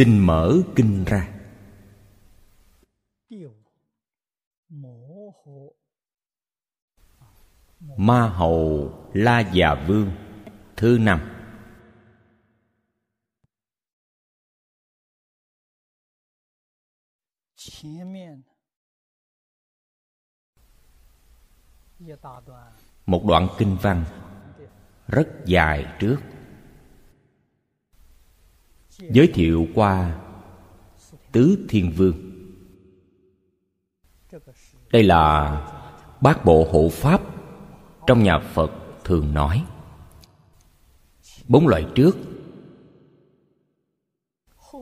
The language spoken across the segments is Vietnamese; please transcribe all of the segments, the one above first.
xin mở kinh ra. Ma hầu la già vương, thứ năm. Một đoạn kinh văn rất dài trước giới thiệu qua tứ thiên vương. Đây là bát bộ hộ pháp trong nhà phật thường nói. Bốn loại trước.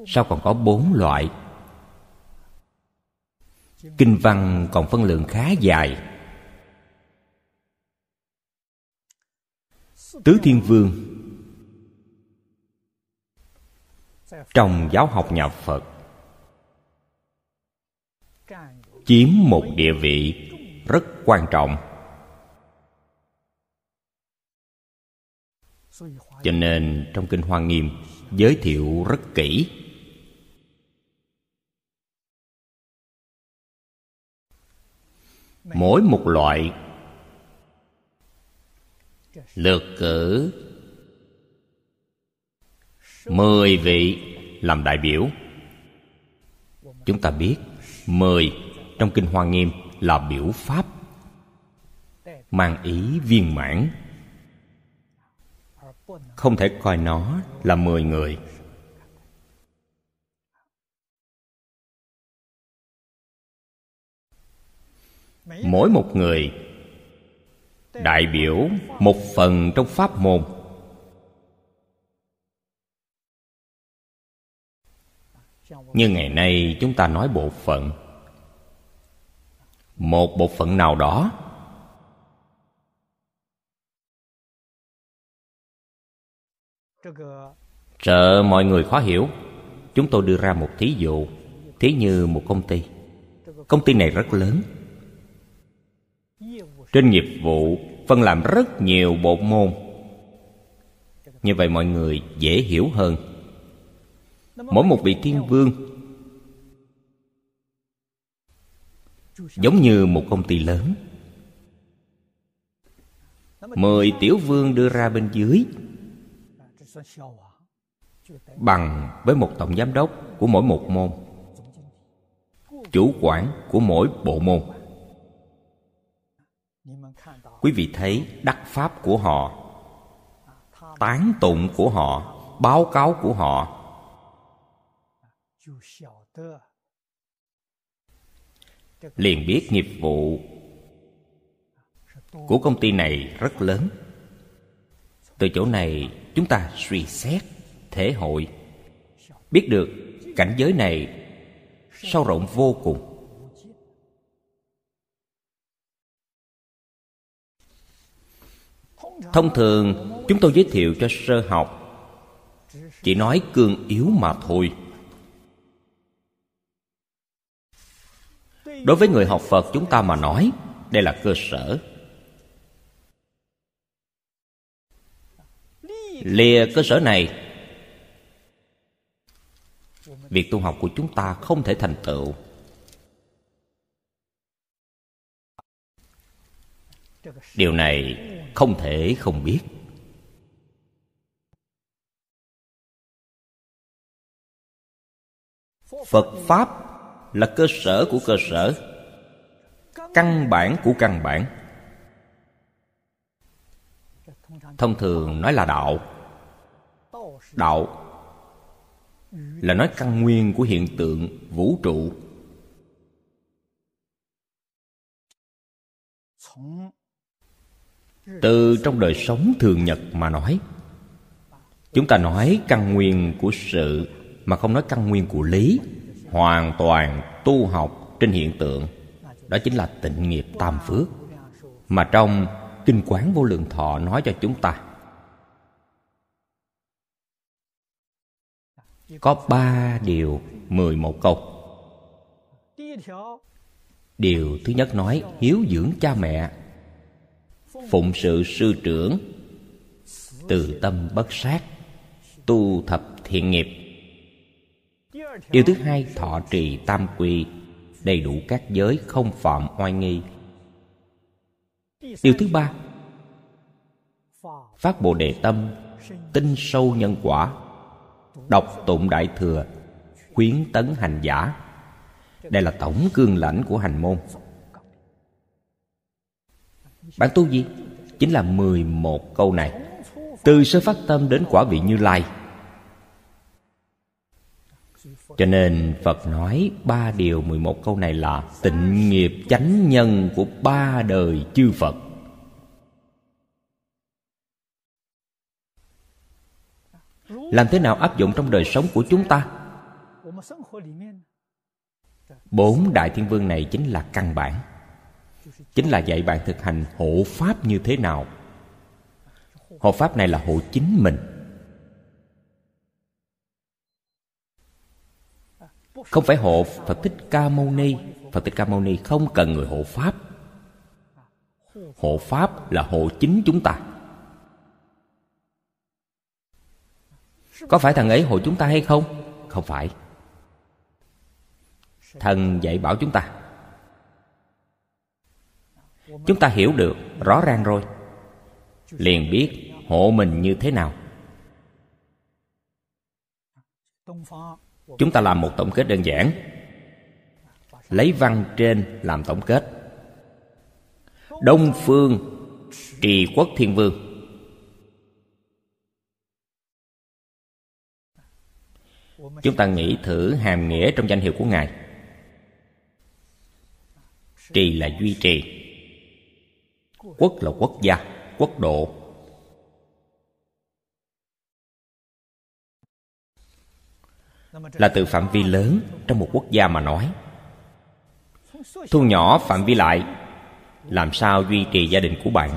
Sao còn có bốn loại? Kinh văn còn phân lượng khá dài. Tứ thiên vương trong giáo học nhà phật. Chiếm một địa vị rất quan trọng. Cho nên trong kinh hoa nghiêm giới thiệu rất kỹ. Mỗi một loại lượt cử mười vị làm đại biểu. Chúng ta biết, mười trong kinh hoa nghiêm là biểu pháp mang ý viên mãn. Không thể coi nó là mười người. Mỗi một người đại biểu một phần trong pháp môn. Như ngày nay chúng ta nói bộ phận. Một bộ phận nào đó? Sợ mọi người khó hiểu, chúng tôi đưa ra một thí dụ, thí như một công ty. Công ty này rất lớn. Trên nghiệp vụ, phân làm rất nhiều bộ môn. Như vậy mọi người dễ hiểu hơn mỗi một vị thiên vương giống như một công ty lớn. Mười tiểu vương đưa ra bên dưới bằng với một tổng giám đốc của mỗi một môn, chủ quản của mỗi bộ môn. Quý vị thấy đắc pháp của họ, tán tụng của họ, báo cáo của họ liền biết nghiệp vụ của công ty này rất lớn. Từ chỗ này chúng ta suy xét thể hội. Biết được cảnh giới này sâu rộng vô cùng. Thông thường chúng tôi giới thiệu cho sơ học. Chỉ nói cương yếu mà thôi đối với người học phật chúng ta mà nói, đây là cơ sở. Lìa cơ sở này, việc tu học của chúng ta không thể thành tựu. Điều này không thể không biết. Phật pháp là cơ sở của cơ sở. Căn bản của căn bản. Thông thường nói là đạo. Đạo là nói căn nguyên của hiện tượng vũ trụ. Từ trong đời sống thường nhật mà nói, chúng ta nói căn nguyên của sự mà không nói căn nguyên của lý hoàn toàn tu học trên hiện tượng, đó chính là tịnh nghiệp tam phước. Mà trong kinh quán vô lượng thọ nói cho chúng ta, có ba điều mười một câu. Điều thứ nhất nói, hiếu dưỡng cha mẹ, phụng sự sư trưởng, từ tâm bất sát, tu thập thiện nghiệp điều thứ hai, thọ trì tam quy, đầy đủ các giới không phạm oai nghi. Điều thứ ba, phát bồ đề tâm, tinh sâu nhân quả, đọc tụng đại thừa, khuyến tấn hành giả. Đây là tổng cương lãnh của hành môn. Bạn tu gì chính là 11 câu này. Từ sơ phát tâm đến quả vị như lai cho nên Phật nói ba điều 11 câu này là tịnh nghiệp chánh nhân của ba đời chư Phật. Làm thế nào áp dụng trong đời sống của chúng ta? Bốn đại thiên vương này chính là căn bản, Chính là dạy bạn thực hành hộ pháp như thế nào Hộ pháp này là hộ chính mình Không phải hộ Phật Thích Ca Mâu Ni. Phật Thích Ca Mâu Ni không cần người hộ Pháp. Hộ Pháp là hộ chính chúng ta. Có phải thằng ấy hộ chúng ta hay không? Không phải. Thần dạy bảo chúng ta. Chúng ta hiểu được, rõ ràng rồi. Liền biết hộ mình như thế nào. Chúng ta làm một tổng kết đơn giản. Lấy văn trên làm tổng kết. Đông phương trì quốc thiên vương. Chúng ta nghĩ thử hàm nghĩa trong danh hiệu của ngài. Trì là duy trì. Quốc là quốc gia, quốc độ. Là từ phạm vi lớn trong một quốc gia mà nói. Thu nhỏ phạm vi lại, làm sao duy trì gia đình của bạn?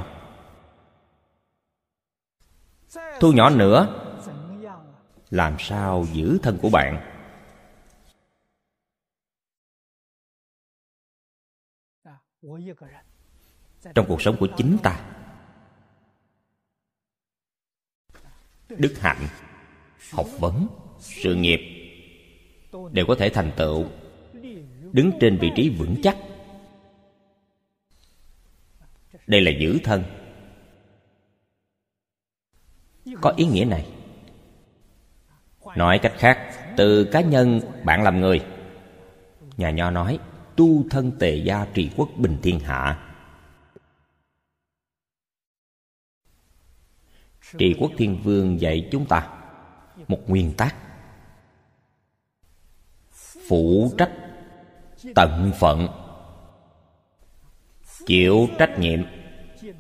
Thu nhỏ nữa, làm sao giữ thân của bạn? Trong cuộc sống của chính ta, đức hạnh, học vấn, sự nghiệp đều có thể thành tựu. Đứng trên vị trí vững chắc. Đây là giữ thân. Có ý nghĩa này. Nói cách khác, từ cá nhân bạn làm người, nhà nho nói, tu thân tề gia trị quốc bình thiên hạ. Trị quốc thiên vương dạy chúng ta một nguyên tắc phụ trách tận phận. Chịu trách nhiệm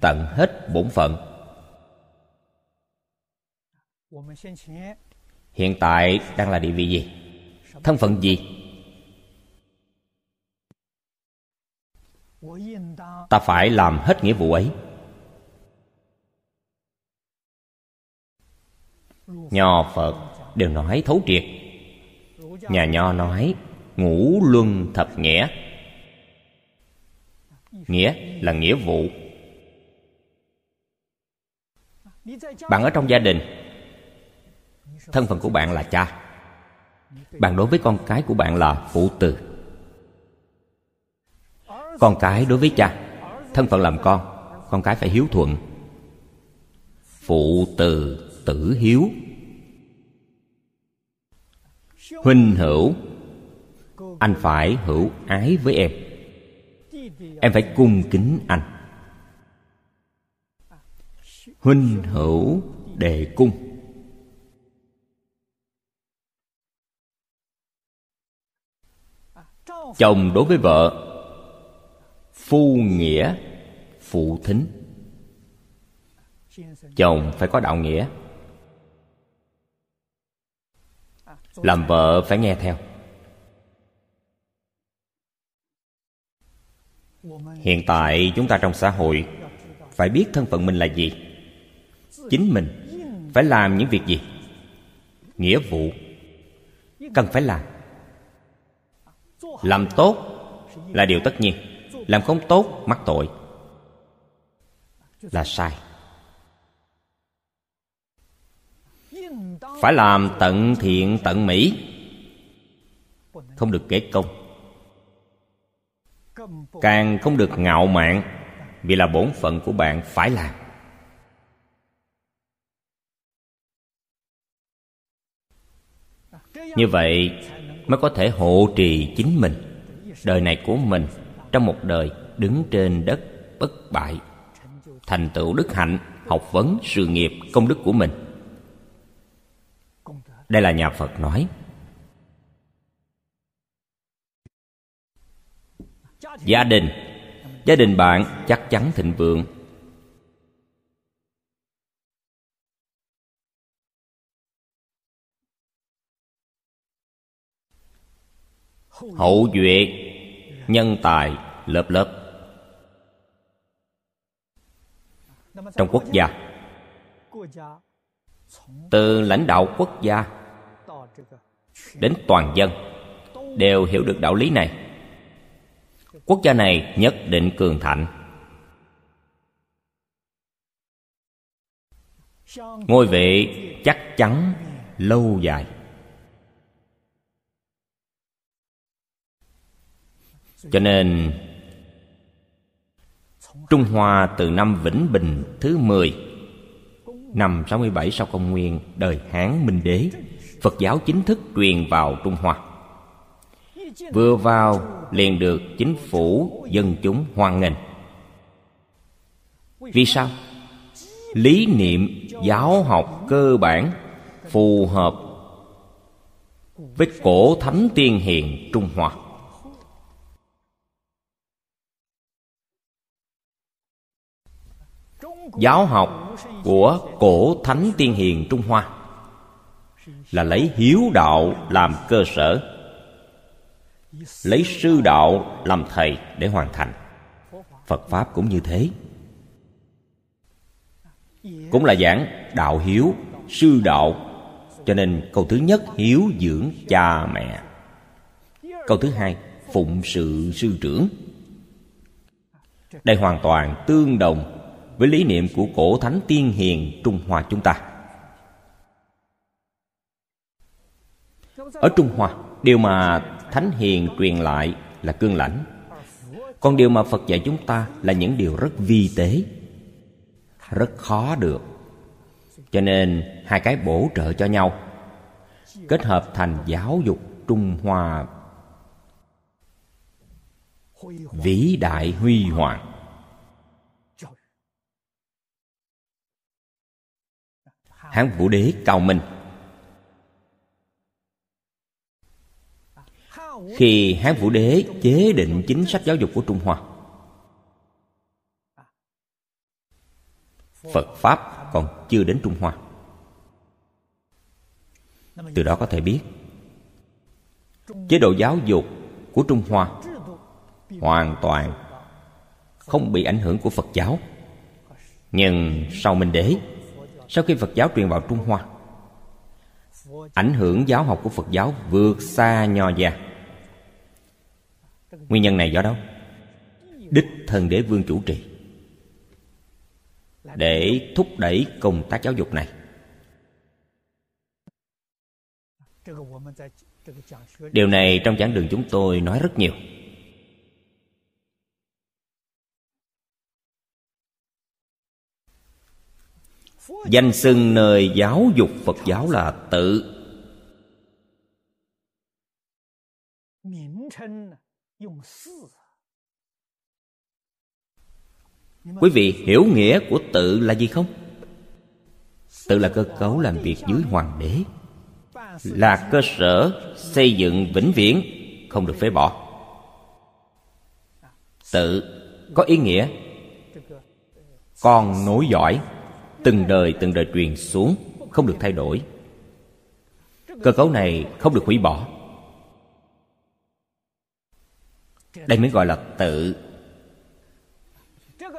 tận hết bổn phận. Hiện tại đang là địa vị gì? Thân phận gì? Ta phải làm hết nghĩa vụ ấy. Nho phật đều nói thấu triệt nhà nho nói, ngũ luân thập nghĩa. Nghĩa là nghĩa vụ. Bạn ở trong gia đình, thân phận của bạn là cha. Bạn đối với con cái của bạn là phụ tử con cái đối với cha, thân phận làm con con cái phải hiếu thuận. Phụ tử tử hiếu huynh hữu, anh phải hữu ái với em. Em phải cung kính anh. Huynh hữu đề cung. Chồng đối với vợ, phu nghĩa phụ thính. Chồng phải có đạo nghĩa. Làm vợ phải nghe theo. Hiện tại chúng ta trong xã hội phải biết thân phận mình là gì. Chính mình phải làm những việc gì. Nghĩa vụ cần phải làm. Làm tốt là điều tất nhiên, làm không tốt mắc tội. Là sai. Phải làm tận thiện tận mỹ. Không được kể công. Càng không được ngạo mạn, vì là bổn phận của bạn phải làm. Như vậy mới có thể hộ trì chính mình. Đời này của mình trong một đời đứng trên đất bất bại. Thành tựu đức hạnh, học vấn sự nghiệp công đức của mình đây là nhà phật nói. Gia đình. Gia đình bạn chắc chắn thịnh vượng. Hậu duệ. Nhân tài. Lớp lớp. Trong quốc gia. Từ lãnh đạo quốc gia đến toàn dân đều hiểu được đạo lý này. Quốc gia này nhất định cường thạnh. Ngôi vị chắc chắn lâu dài. Cho nên, Trung Hoa từ năm Vĩnh Bình thứ 10 Năm 67 sau công nguyên đời Hán Minh Đế Phật giáo chính thức truyền vào Trung Hoa. Vừa vào, liền được chính phủ, dân chúng hoan nghênh. Vì sao? Lý niệm giáo học cơ bản phù hợp với cổ thánh tiên hiền Trung Hoa. Giáo học của cổ thánh tiên hiền trung hoa là lấy hiếu đạo làm cơ sở, lấy sư đạo làm thầy để hoàn thành. Phật pháp cũng như thế. Cũng là giảng đạo hiếu, sư đạo. Cho nên câu thứ nhất, hiếu dưỡng cha mẹ. Câu thứ hai, phụng sự sư trưởng. Đây hoàn toàn tương đồng với lý niệm của cổ thánh tiên hiền Trung Hoa chúng ta. Ở Trung Hoa, điều mà Thánh Hiền truyền lại là cương lãnh. Còn điều mà Phật dạy chúng ta là những điều rất vi tế, rất khó được. Cho nên hai cái bổ trợ cho nhau, kết hợp thành giáo dục Trung Hoa vĩ đại huy hoàng hán vũ đế cao minh khi hán vũ đế chế định chính sách giáo dục của trung hoa. Phật pháp còn chưa đến trung hoa. Từ đó có thể biết, chế độ giáo dục của trung hoa hoàn toàn không bị ảnh hưởng của phật giáo. Nhưng sau minh đế, sau khi Phật giáo truyền vào Trung Hoa, ảnh hưởng giáo học của Phật giáo vượt xa nho gia nguyên nhân này do đâu? Đích thần đế vương chủ trì. Để thúc đẩy công tác giáo dục này. Điều này trong giảng đường chúng tôi nói rất nhiều. Danh xưng nơi giáo dục phật giáo là tự quý vị hiểu nghĩa của tự là gì không? Tự là cơ cấu làm việc dưới hoàng đế là cơ sở xây dựng vĩnh viễn không được phế bỏ. Tự có ý nghĩa. Con nối dõi, từng đời từng đời truyền xuống không được thay đổi. Cơ cấu này không được hủy bỏ. Đây mới gọi là tự.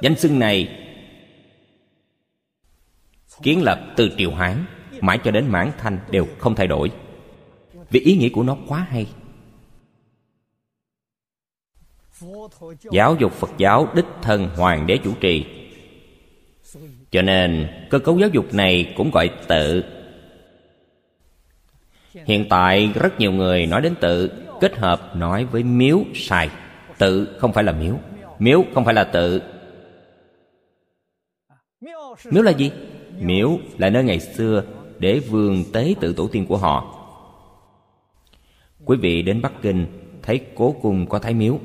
Danh xưng này kiến lập từ triều hán, mãi cho đến mãn thanh đều không thay đổi. Vì ý nghĩa của nó quá hay. Giáo dục phật giáo đích thân hoàng đế chủ trì. Cho nên, cơ cấu giáo dục này cũng gọi tự. Hiện tại, rất nhiều người nói đến tự, kết hợp nói với miếu sai tự không phải là miếu. Miếu không phải là tự. Miếu là gì? Miếu là nơi ngày xưa để vương tế tự tổ tiên của họ. Quý vị đến bắc kinh thấy cố cung có thái miếu.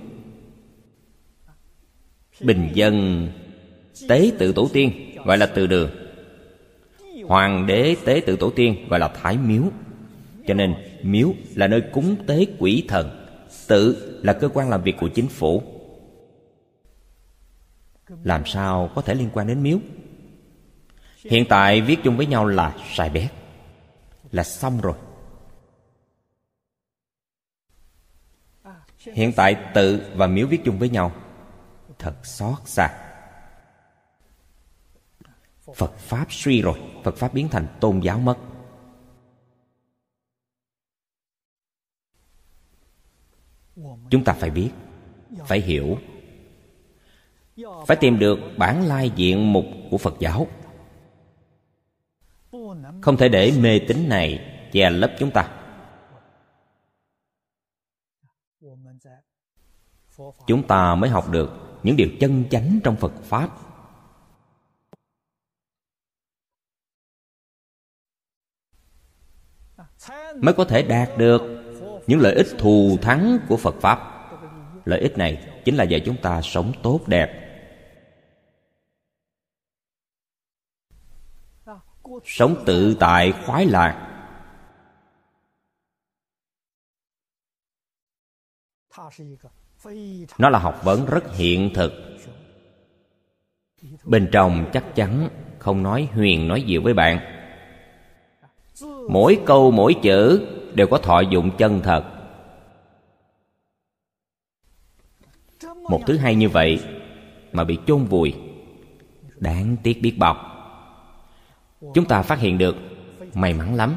Bình dân, tế tự tổ tiên gọi là từ đường. Hoàng đế tế tự tổ tiên gọi là thái miếu. Cho nên miếu là nơi cúng tế quỷ thần, tự là cơ quan làm việc của chính phủ. Làm sao có thể liên quan đến miếu? Hiện tại viết chung với nhau là sai bét, là xong rồi. Hiện tại tự và miếu viết chung với nhau, thật xót xa. Phật pháp suy rồi, phật pháp biến thành tôn giáo mất. Chúng ta phải biết, phải hiểu, phải tìm được bản lai diện mục của phật giáo. Không thể để mê tín này che lấp chúng ta. Chúng ta mới học được những điều chân chánh trong phật pháp. Mới có thể đạt được những lợi ích thù thắng của phật pháp. Lợi ích này chính là dạy chúng ta sống tốt đẹp. Sống tự tại, khoái lạc. Nó là học vấn rất hiện thực. Bên trong chắc chắn không nói huyền nói gì với bạn. Mỗi câu, mỗi chữ đều có thọ dụng chân thật. Một thứ hay như vậy mà bị chôn vùi, đáng tiếc biết bao. Chúng ta phát hiện được, may mắn lắm.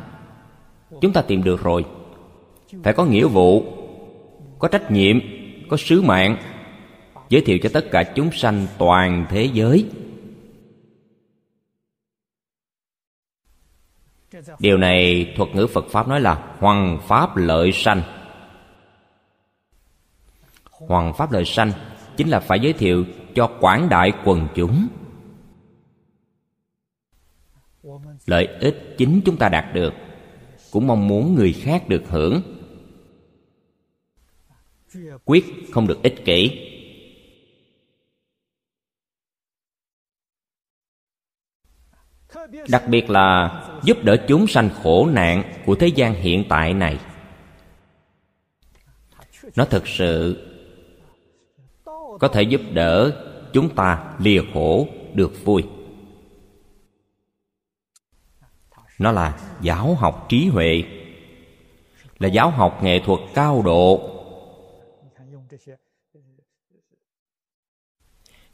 Chúng ta tìm được rồi. Phải có nghĩa vụ, có trách nhiệm, có sứ mạng, giới thiệu cho tất cả chúng sanh toàn thế giới. Điều này thuật ngữ phật pháp nói là hoằng pháp lợi sanh. Hoằng pháp lợi sanh chính là phải giới thiệu cho quảng đại quần chúng. Lợi ích chính chúng ta đạt được, cũng mong muốn người khác được hưởng. Quyết không được ích kỷ. Đặc biệt là giúp đỡ chúng sanh khổ nạn của thế gian hiện tại này. Nó thực sự có thể giúp đỡ chúng ta lìa khổ được vui. Nó là giáo học trí huệ. Là giáo học nghệ thuật cao độ.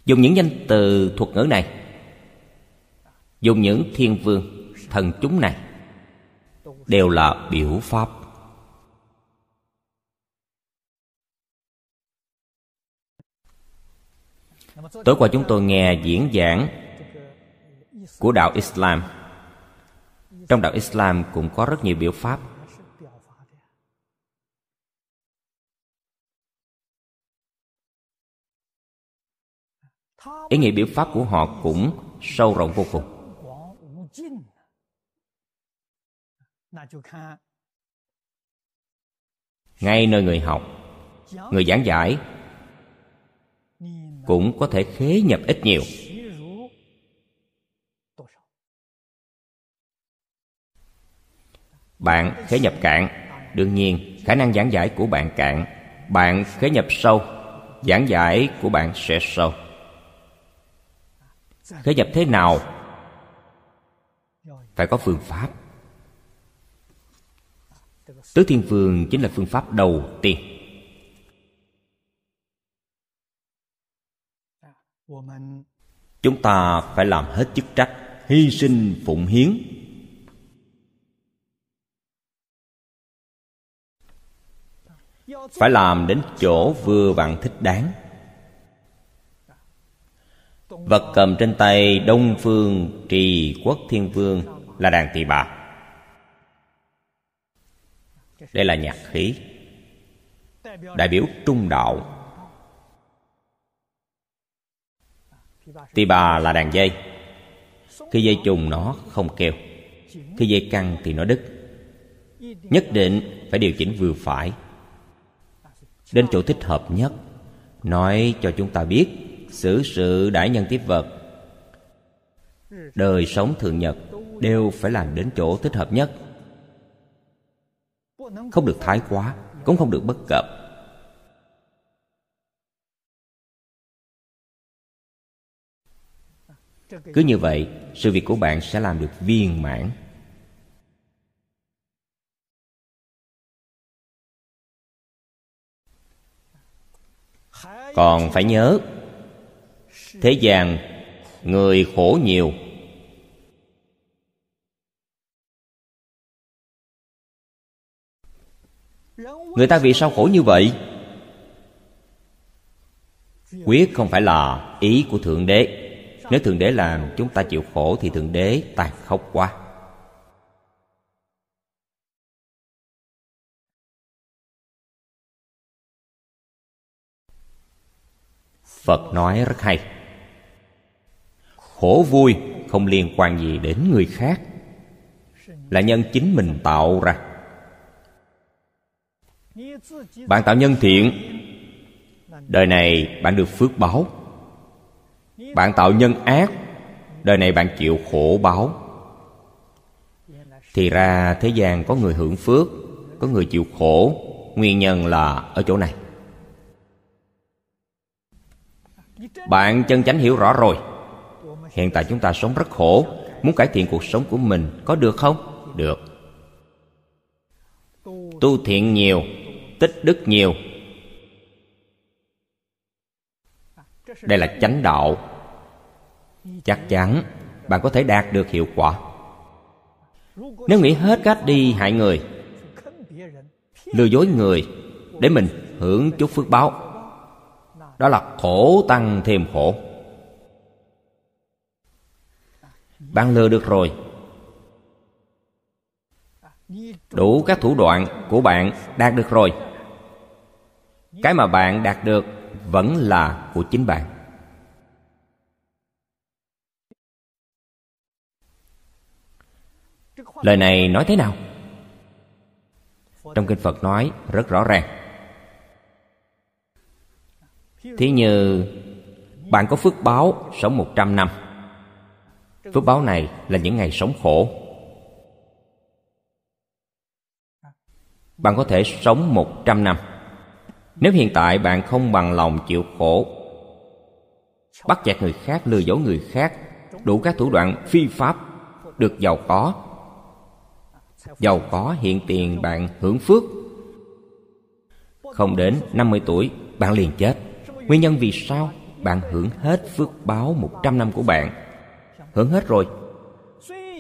Dùng những danh từ thuật ngữ này dùng những thiên vương, thần chúng này đều là biểu pháp. Tối qua chúng tôi nghe diễn giảng của đạo islam. Trong đạo islam cũng có rất nhiều biểu pháp. Ý nghĩa biểu pháp của họ cũng sâu rộng vô cùng. Ngay nơi người học, người giảng giải cũng có thể khế nhập ít nhiều. Bạn khế nhập cạn, đương nhiên, khả năng giảng giải của bạn cạn. Bạn khế nhập sâu, giảng giải của bạn sẽ sâu. Khế nhập thế nào? Phải có phương pháp tứ thiên vương chính là phương pháp đầu tiên. Chúng ta phải làm hết chức trách, hy sinh phụng hiến. Phải làm đến chỗ vừa vặn thích đáng. Vật cầm trên tay đông phương trì quốc thiên vương là đàn tỳ bà đây là nhạc khí. Đại biểu trung đạo. Tỳ bà là đàn dây. Khi dây trùng nó không kêu, khi dây căng thì nó đứt. Nhất định phải điều chỉnh vừa phải. Đến chỗ thích hợp nhất, nói cho chúng ta biết xử sự đại nhân tiếp vật. Đời sống thường nhật đều phải làm đến chỗ thích hợp nhất không được thái quá, cũng không được bất cập. Cứ như vậy, sự việc của bạn sẽ làm được viên mãn. Còn phải nhớ, thế gian người khổ nhiều người ta vì sao khổ như vậy? Quyết không phải là ý của thượng đế. Nếu thượng đế làm chúng ta chịu khổ thì thượng đế tàn khốc quá. Phật nói rất hay. Khổ vui không liên quan gì đến người khác. Là nhân chính mình tạo ra bạn tạo nhân thiện. Đời này bạn được phước báo. Bạn tạo nhân ác. Đời này bạn chịu khổ báo. Thì ra thế gian có người hưởng phước, có người chịu khổ. Nguyên nhân là ở chỗ này. Bạn chân chánh hiểu rõ rồi. Hiện tại chúng ta sống rất khổ. Muốn cải thiện cuộc sống của mình có được không? Được. Tu thiện nhiều tích đức nhiều. Đây là chánh đạo. Chắc chắn bạn có thể đạt được hiệu quả. Nếu nghĩ hết cách đi, hại người. Lừa dối người để mình hưởng chút phước báo. Đó là khổ tăng thêm khổ. Bạn lừa được rồi đủ các thủ đoạn của bạn đạt được rồi. Cái mà bạn đạt được vẫn là của chính bạn. Lời này nói thế nào? Trong kinh phật nói rất rõ ràng. Thí như, bạn có phước báo sống một trăm năm. Phước báo này là những ngày sống khổ. Bạn có thể sống một trăm năm. Nếu hiện tại bạn không bằng lòng chịu khổ, bắt chẹt người khác, lừa dối người khác, đủ các thủ đoạn phi pháp, được giàu có. Giàu có hiện tiền bạn hưởng phước. Không đến 50 tuổi, bạn liền chết. Nguyên nhân vì sao? Bạn hưởng hết phước báo 100 năm của bạn. Hưởng hết rồi.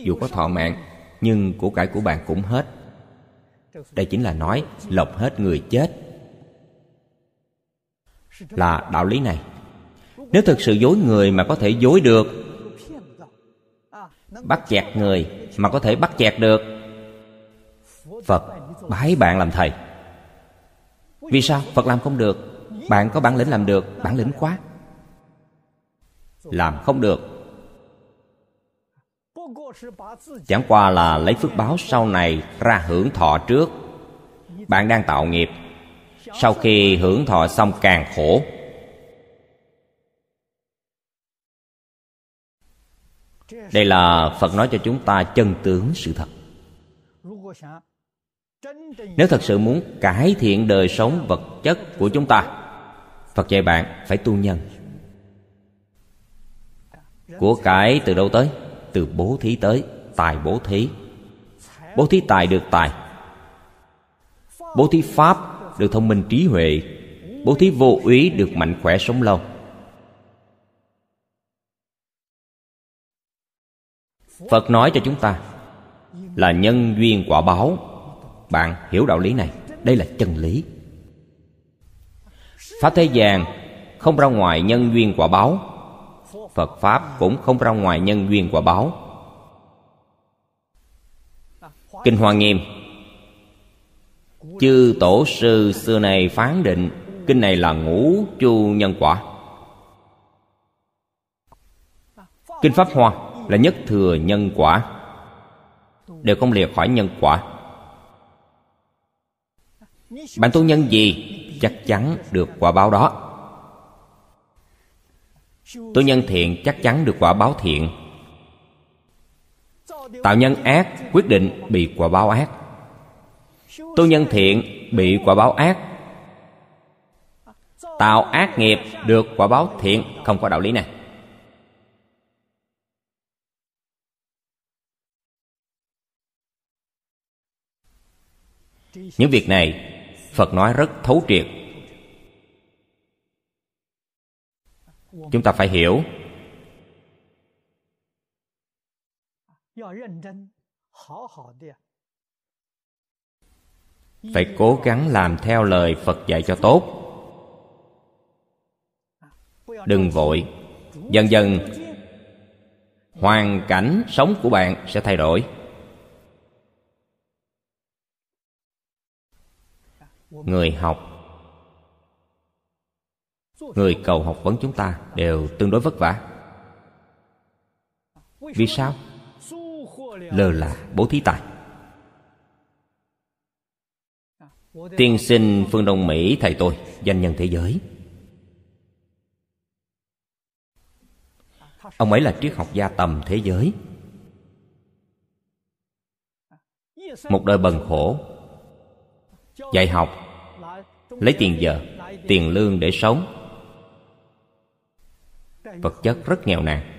Dù có thọ mạng, Nhưng của cải của bạn cũng hết. Đây chính là nói, lọc hết người chết. Là đạo lý này. Nếu thực sự dối người mà có thể dối được, Bắt chẹt người mà có thể bắt chẹt được, Phật bái bạn làm thầy. Vì sao? Phật làm không được. Bạn có bản lĩnh làm được, Bản lĩnh quá. Làm không được. Chẳng qua là lấy phước báo sau này ra hưởng thọ trước. Bạn đang tạo nghiệp. Sau khi hưởng thọ xong càng khổ. Đây là Phật nói cho chúng ta chân tướng sự thật. Nếu thật sự muốn cải thiện đời sống vật chất của chúng ta, phật dạy bạn phải tu nhân. Của cải từ đâu tới? Từ bố thí tới, tài bố thí. Bố thí tài được tài. Bố thí pháp được thông minh trí huệ. Bố thí vô úy được mạnh khỏe sống lâu. Phật nói cho chúng ta là nhân duyên quả báo. Bạn hiểu đạo lý này. Đây là chân lý. Pháp thế gian không ra ngoài nhân duyên quả báo phật pháp cũng không ra ngoài nhân duyên quả báo. Kinh hoa nghiêm. Chư tổ sư xưa này phán định, kinh này là ngũ chu nhân quả. Kinh pháp hoa là nhất thừa nhân quả. Đều không liệt khỏi nhân quả. Bạn tu nhân gì chắc chắn được quả báo đó tôi nhân thiện chắc chắn được quả báo thiện. Tạo nhân ác quyết định bị quả báo ác. Tôi nhân thiện bị quả báo ác. Tạo ác nghiệp được quả báo thiện không có đạo lý này những việc này phật nói rất thấu triệt. Chúng ta phải hiểu. Phải cố gắng làm theo lời phật dạy cho tốt. Đừng vội. Dần dần, hoàn cảnh sống của bạn sẽ thay đổi. Người học người cầu học vấn chúng ta đều tương đối vất vả. Vì sao? Lơ là bố thí tài. Tiên sinh phương đông mỹ, thầy tôi, danh nhân thế giới. Ông ấy là triết học gia tầm thế giới. Một đời bần khổ. Dạy học. Lấy tiền giờ tiền lương để sống vật chất rất nghèo nàn.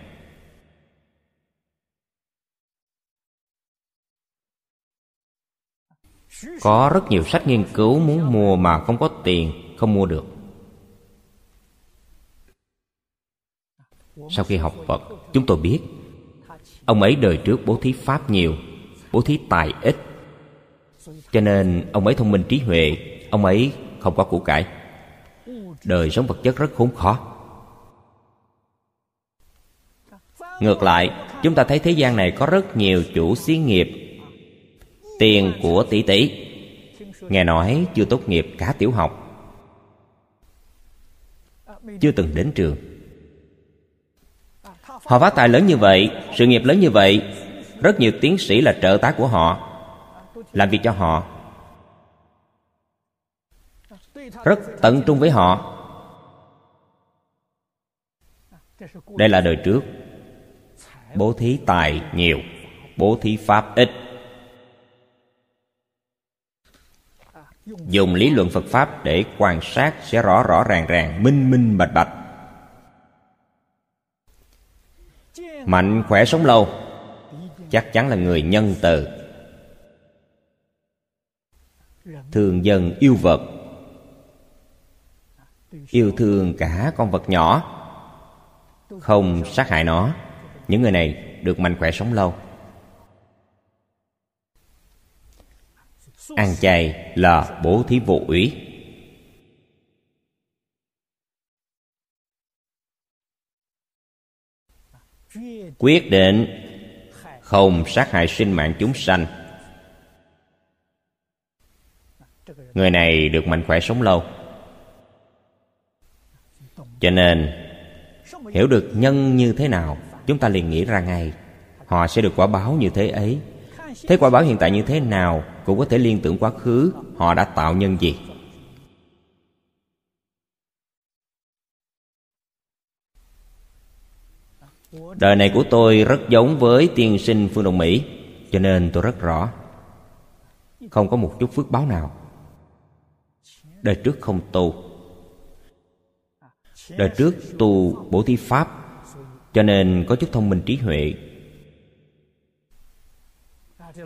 Có rất nhiều sách nghiên cứu muốn mua mà không có tiền, không mua được. Sau khi học phật, chúng tôi biết, ông ấy đời trước bố thí pháp nhiều, bố thí tài ít. Cho nên ông ấy thông minh trí huệ, ông ấy không có củ cải. Đời sống vật chất rất khốn khó. Ngược lại, chúng ta thấy thế gian này có rất nhiều chủ xí nghiệp. Tiền của tỷ tỷ. Nghe nói chưa tốt nghiệp cả tiểu học. Chưa từng đến trường. Họ phát tài lớn như vậy, sự nghiệp lớn như vậy, rất nhiều tiến sĩ là trợ tá của họ, làm việc cho họ. Rất tận trung với họ. Đây là đời trước bố thí tài nhiều, bố thí pháp ít. Dùng lý luận phật pháp để quan sát sẽ rõ rõ ràng ràng, minh minh bạch bạch. Mạnh khỏe sống lâu, chắc chắn là người nhân từ. Thường dân yêu vật yêu thương cả con vật nhỏ, không sát hại nó những người này được mạnh khỏe sống lâu. Ăn chay là bố thí vô ủy. Quyết định không sát hại sinh mạng chúng sanh. Người này được mạnh khỏe sống lâu. Cho nên, hiểu được nhân như thế nào? Chúng ta liền nghĩ ra ngay. Họ sẽ được quả báo như thế ấy. Thế quả báo hiện tại như thế nào cũng có thể liên tưởng quá khứ họ đã tạo nhân gì. Đời này của tôi rất giống với tiên sinh phương đông mỹ, cho nên tôi rất rõ. Không có một chút phước báo nào. Đời trước không tu. Đời trước tu bổ thí pháp cho nên có chút thông minh trí huệ.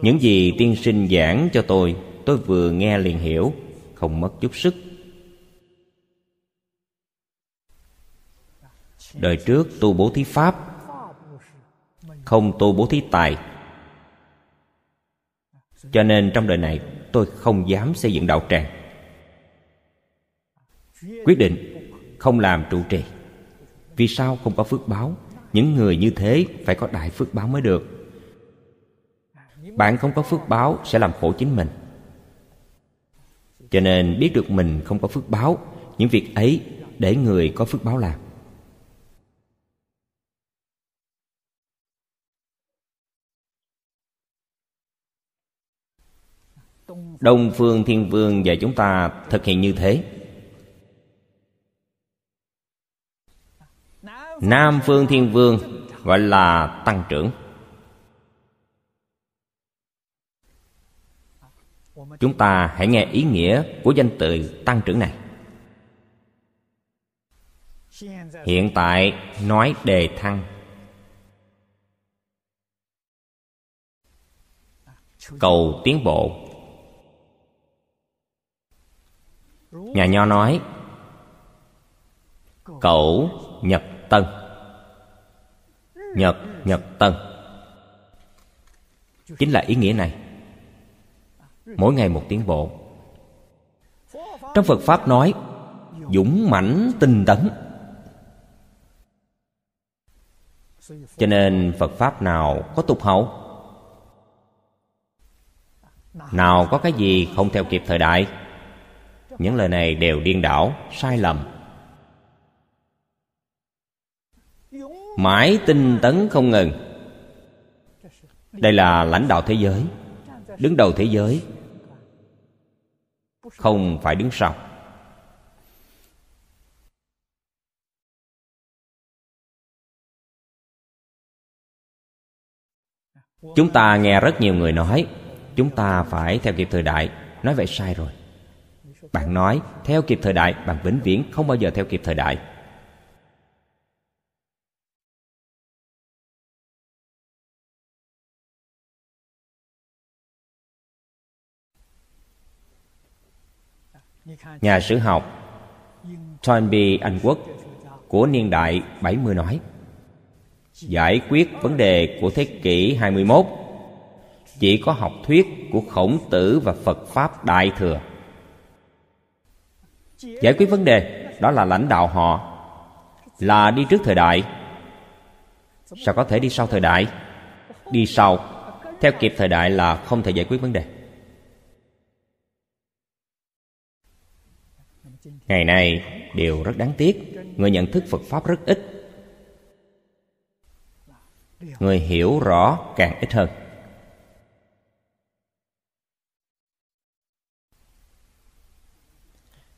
Những gì tiên sinh giảng cho tôi tôi vừa nghe liền hiểu, không mất chút sức. Đời trước tu bố thí pháp, không tu bố thí tài. Cho nên trong đời này, tôi không dám xây dựng đạo tràng. Quyết định không làm trụ trì. Vì sao không có phước báo? Những người như thế phải có đại phước báo mới được. Bạn không có phước báo sẽ làm khổ chính mình. Cho nên biết được mình không có phước báo, những việc ấy để người có phước báo làm. Đông phương, thiên vương dạy chúng ta thực hiện như thế. Nam phương thiên vương, gọi là tăng trưởng. Chúng ta hãy nghe ý nghĩa của danh từ tăng trưởng này. Hiện tại, nói đề thăng. Cầu tiến bộ. Nhà nho nói, cẩu nhập tân. Nhật nhật tân. Chính là ý nghĩa này. Mỗi ngày một tiến bộ. Trong phật pháp nói, dũng mãnh tinh tấn. Cho nên phật pháp nào có tục hậu? Nào có cái gì không theo kịp thời đại? Những lời này đều điên đảo, sai lầm. Mãi tinh tấn không ngừng. Đây là lãnh đạo thế giới, đứng đầu thế giới. Không phải đứng sau. Chúng ta nghe rất nhiều người nói, chúng ta phải theo kịp thời đại. Nói vậy sai rồi. Bạn nói, theo kịp thời đại, bạn vĩnh viễn không bao giờ theo kịp thời đại. Nhà sử học Toynbee Anh Quốc của niên đại 70 nói, Giải quyết vấn đề của thế kỷ 21 Chỉ có học thuyết của khổng tử và Phật Pháp Đại Thừa. Giải quyết vấn đề, đó là lãnh đạo họ, Là đi trước thời đại. Sao có thể đi sau thời đại? Đi sau, Theo kịp thời đại là không thể giải quyết vấn đề. Ngày nay đều rất đáng tiếc. Người nhận thức phật pháp rất ít. Người hiểu rõ càng ít hơn.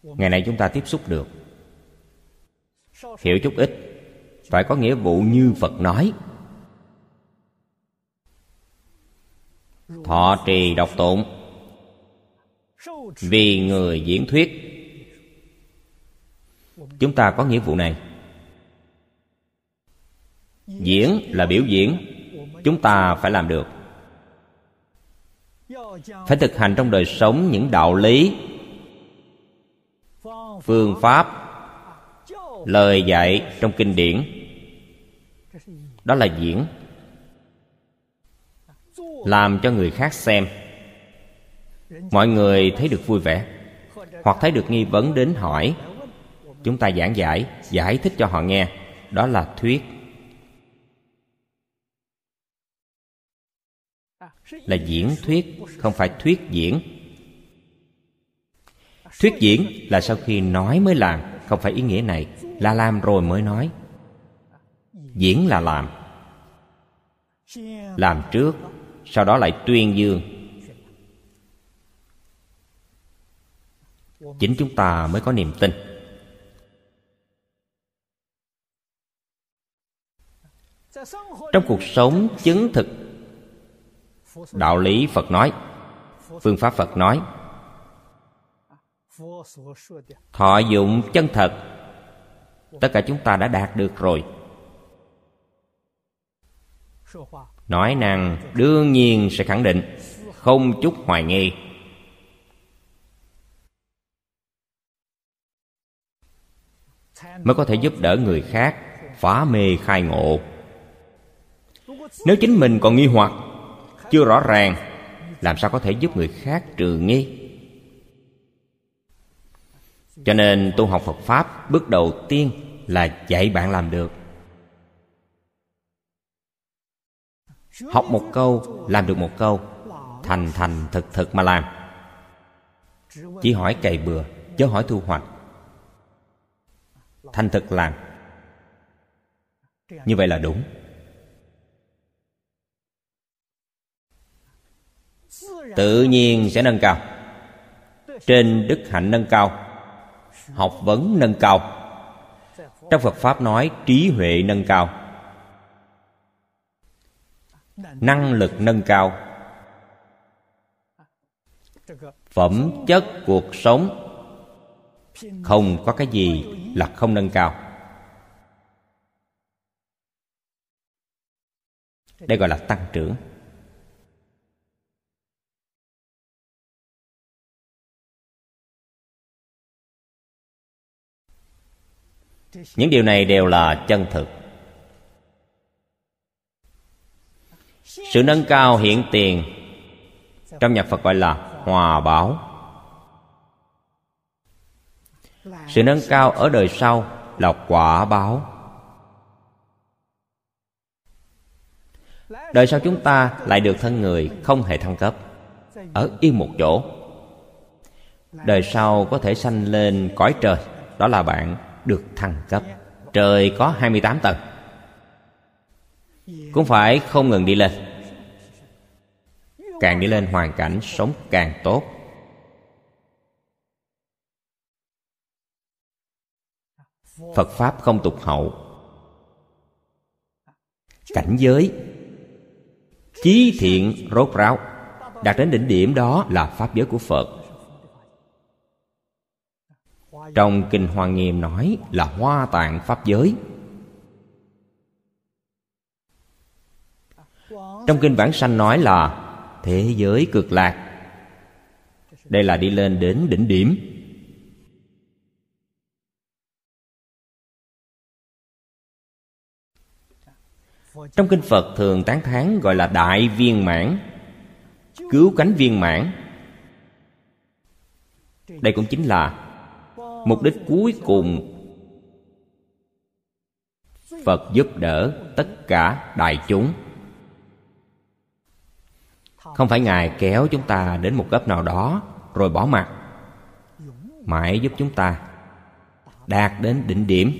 Ngày nay chúng ta tiếp xúc được. Hiểu chút ít. Phải có nghĩa vụ như phật nói. Thọ trì độc tụng. Vì người diễn thuyết chúng ta có nghĩa vụ này. Diễn là biểu diễn. Chúng ta phải làm được. Phải thực hành trong đời sống những đạo lý, phương pháp, lời dạy trong kinh điển. Đó là diễn. Làm cho người khác xem. Mọi người thấy được vui vẻ hoặc thấy được nghi vấn đến hỏi chúng ta giảng giải giải thích cho họ nghe. Đó là thuyết là diễn thuyết, không phải thuyết diễn. Thuyết diễn là sau khi nói mới làm, không phải ý nghĩa này. Là làm rồi mới nói. Diễn là làm. Làm trước, sau đó lại tuyên dương. Chính chúng ta mới có niềm tin. Trong cuộc sống chứng thực, đạo lý phật nói, phương pháp phật nói, thọ dụng chân thật, tất cả chúng ta đã đạt được rồi. Nói năng đương nhiên sẽ khẳng định, không chút hoài nghi. Mới có thể giúp đỡ người khác phá mê khai ngộ nếu chính mình còn nghi hoặc, chưa rõ ràng, làm sao có thể giúp người khác trừ nghi? Cho nên tu học phật pháp bước đầu tiên là dạy bạn làm được. Học một câu, làm được một câu, thành thành thực thực mà làm. Chỉ hỏi cày bừa, chớ hỏi thu hoạch. Thành thực làm. Như vậy là đúng. Tự nhiên sẽ nâng cao. Trên đức hạnh nâng cao, học vấn nâng cao. Trong phật pháp nói trí huệ nâng cao, năng lực nâng cao. Phẩm chất cuộc sống không có cái gì là không nâng cao. Đây gọi là tăng trưởng. Những điều này đều là chân thực. Sự nâng cao hiện tiền trong nhà phật gọi là hòa bảo. Sự nâng cao ở đời sau là quả báo. Đời sau chúng ta lại được thân người không hề thăng cấp, ở yên một chỗ. Đời sau có thể sanh lên cõi trời, đó là bạn được thăng cấp. Trời có 28 tầng. Cũng phải không ngừng đi lên. Càng đi lên, hoàn cảnh sống càng tốt. Phật pháp không tục hậu. Cảnh giới, chí thiện rốt ráo. Đạt đến đỉnh điểm đó là pháp giới của phật trong kinh hoa nghiêm nói là hoa tạng pháp giới. Trong kinh vãng sanh nói là thế giới cực lạc. Đây là đi lên đến đỉnh điểm. Trong kinh phật thường tán thán gọi là đại viên mãn, cứu cánh viên mãn. Đây cũng chính là mục đích cuối cùng. Phật giúp đỡ tất cả đại chúng. Không phải ngài kéo chúng ta đến một cấp nào đó rồi bỏ mặt. Mãi giúp chúng ta đạt đến đỉnh điểm.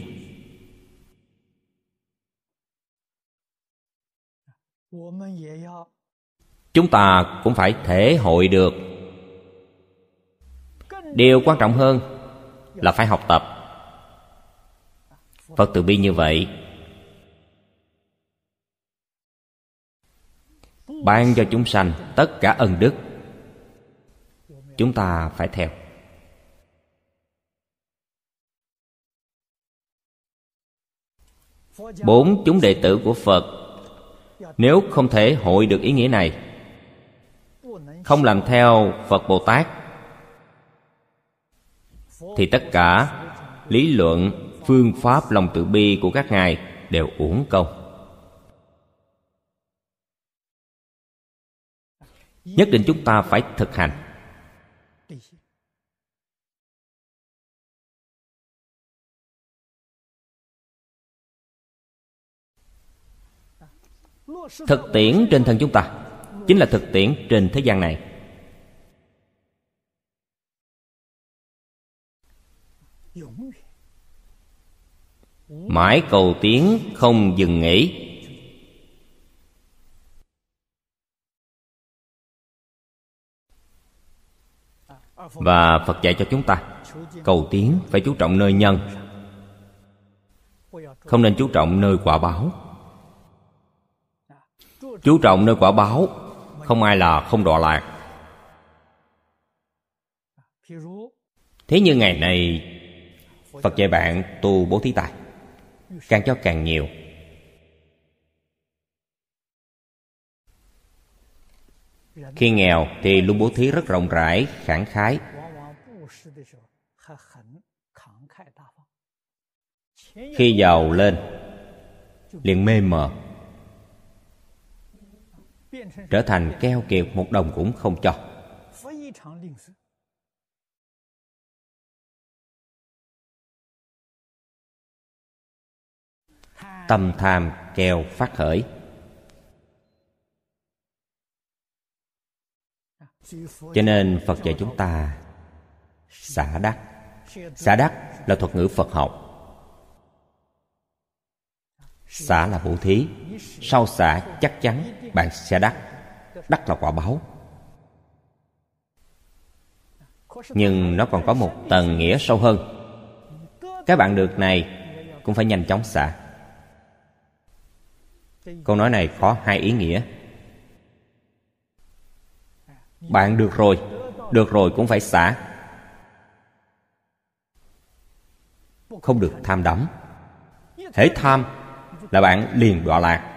Chúng ta cũng phải thể hội được. Điều quan trọng hơn là phải học tập. Phật từ bi như vậy, ban cho chúng sanh tất cả ân đức. Chúng ta phải theo. Bốn chúng đệ tử của phật, nếu không thể hội được ý nghĩa này, không làm theo phật bồ tát thì tất cả lý luận, phương pháp lòng từ bi của các ngài đều uổng công. Nhất định chúng ta phải thực hành. Thực tiễn trên thân chúng ta chính là thực tiễn trên thế gian này. Mãi cầu tiến không dừng nghỉ. Và phật dạy cho chúng ta, cầu tiến phải chú trọng nơi nhân, không nên chú trọng nơi quả báo. Chú trọng nơi quả báo, không ai là không đọa lạc. Thế như ngày này, phật dạy bạn tu bố thí tài càng cho càng nhiều. Khi nghèo thì luôn bố thí rất rộng rãi, khẳng khái. Khi giàu lên, liền mê mờ. Trở thành keo kiệt một đồng cũng không cho. Tâm tham keo phát khởi. Cho nên phật dạy chúng ta xả đắc. Xả đắc là thuật ngữ phật học. Xả là bố thí. Sau xả chắc chắn bạn sẽ đắc. Đắc là quả báo. Nhưng nó còn có một tầng nghĩa sâu hơn. Các bạn được này cũng phải nhanh chóng xả câu nói này có hai ý nghĩa. Bạn được rồi được rồi cũng phải xả. Không được tham đắm. Hễ tham là bạn liền đọa lạc.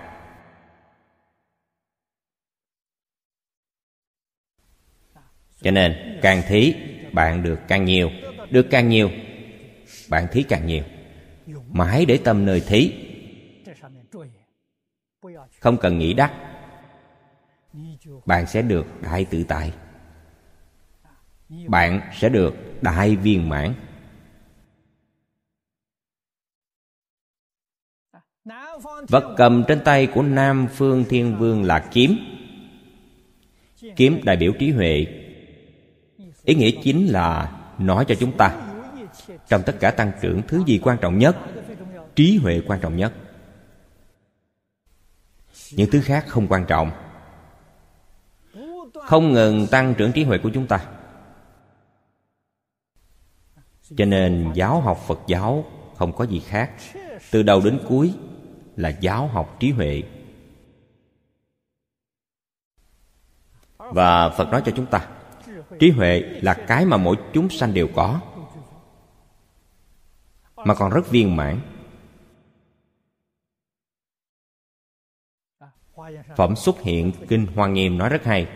Cho nên, càng thí, bạn được càng nhiều. Được càng nhiều, bạn thí càng nhiều. Mãi để tâm nơi thí không cần nghĩ đắc bạn sẽ được đại tự tại. Bạn sẽ được đại viên mãn. Vật cầm trên tay của nam phương thiên vương là kiếm. Kiếm đại biểu trí huệ. Ý nghĩa chính là nói cho chúng ta. Trong tất cả tăng trưởng, thứ gì quan trọng nhất? Trí huệ quan trọng nhất những thứ khác không quan trọng. Không ngừng tăng trưởng trí huệ của chúng ta. Cho nên giáo học phật giáo không có gì khác. Từ đầu đến cuối là giáo học trí huệ. Và phật nói cho chúng ta, trí huệ là cái mà mỗi chúng sanh đều có, mà còn rất viên mãn. Phẩm xuất hiện kinh hoa nghiêm nói rất hay.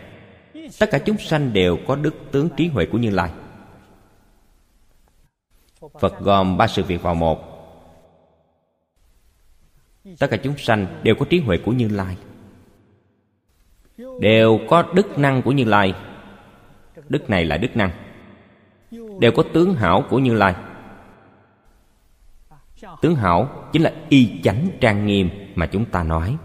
Tất cả chúng sanh đều có đức tướng trí huệ của như lai. Phật gom ba sự việc vào một. Tất cả chúng sanh đều có trí huệ của như lai. Đều có đức năng của như lai. Đức này là đức năng. Đều có tướng hảo của như lai. Tướng hảo chính là y chánh trang nghiêm mà chúng ta nói.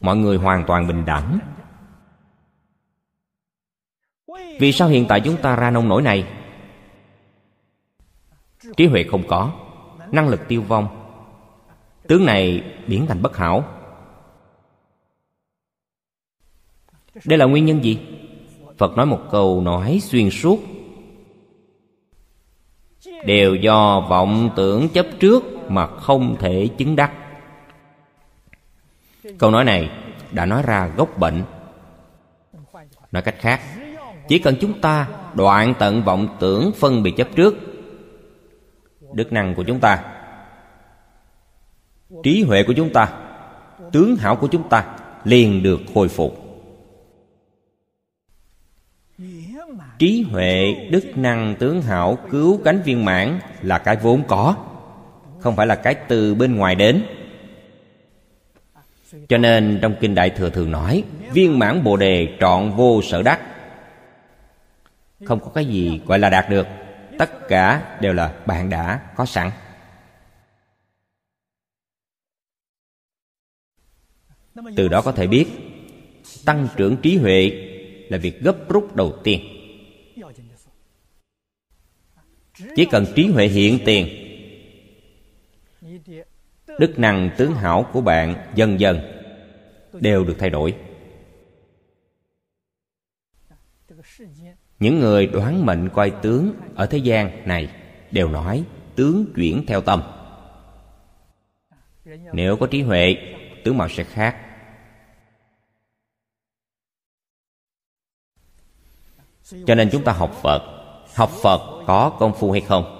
Mọi người hoàn toàn bình đẳng. Vì sao hiện tại chúng ta ra nông nổi này? Trí huệ không có, năng lực tiêu vong. Tướng này biến thành bất hảo. Đây là nguyên nhân gì? Phật nói một câu nói xuyên suốt. Đều do vọng tưởng chấp trước mà không thể chứng đắc câu nói này đã nói ra gốc bệnh. Nói cách khác, chỉ cần chúng ta đoạn tận vọng tưởng phân biệt chấp trước đức năng của chúng ta, trí huệ của chúng ta, tướng hảo của chúng ta liền được khôi phục. Trí huệ, đức năng, tướng hảo, cứu cánh viên mãn là cái vốn có, không phải là cái từ bên ngoài đến cho nên trong kinh đại thừa thường nói, viên mãn bồ đề trọn vô sở đắc. Không có cái gì gọi là đạt được. Tất cả đều là bạn đã có sẵn. Từ đó có thể biết, tăng trưởng trí huệ là việc gấp rút đầu tiên. Chỉ cần trí huệ hiện tiền đức năng tướng hảo của bạn, dần dần, đều được thay đổi. Những người đoán mệnh coi tướng ở thế gian này đều nói tướng chuyển theo tâm. Nếu có trí huệ, tướng mạo sẽ khác. Cho nên chúng ta học phật. Học phật có công phu hay không?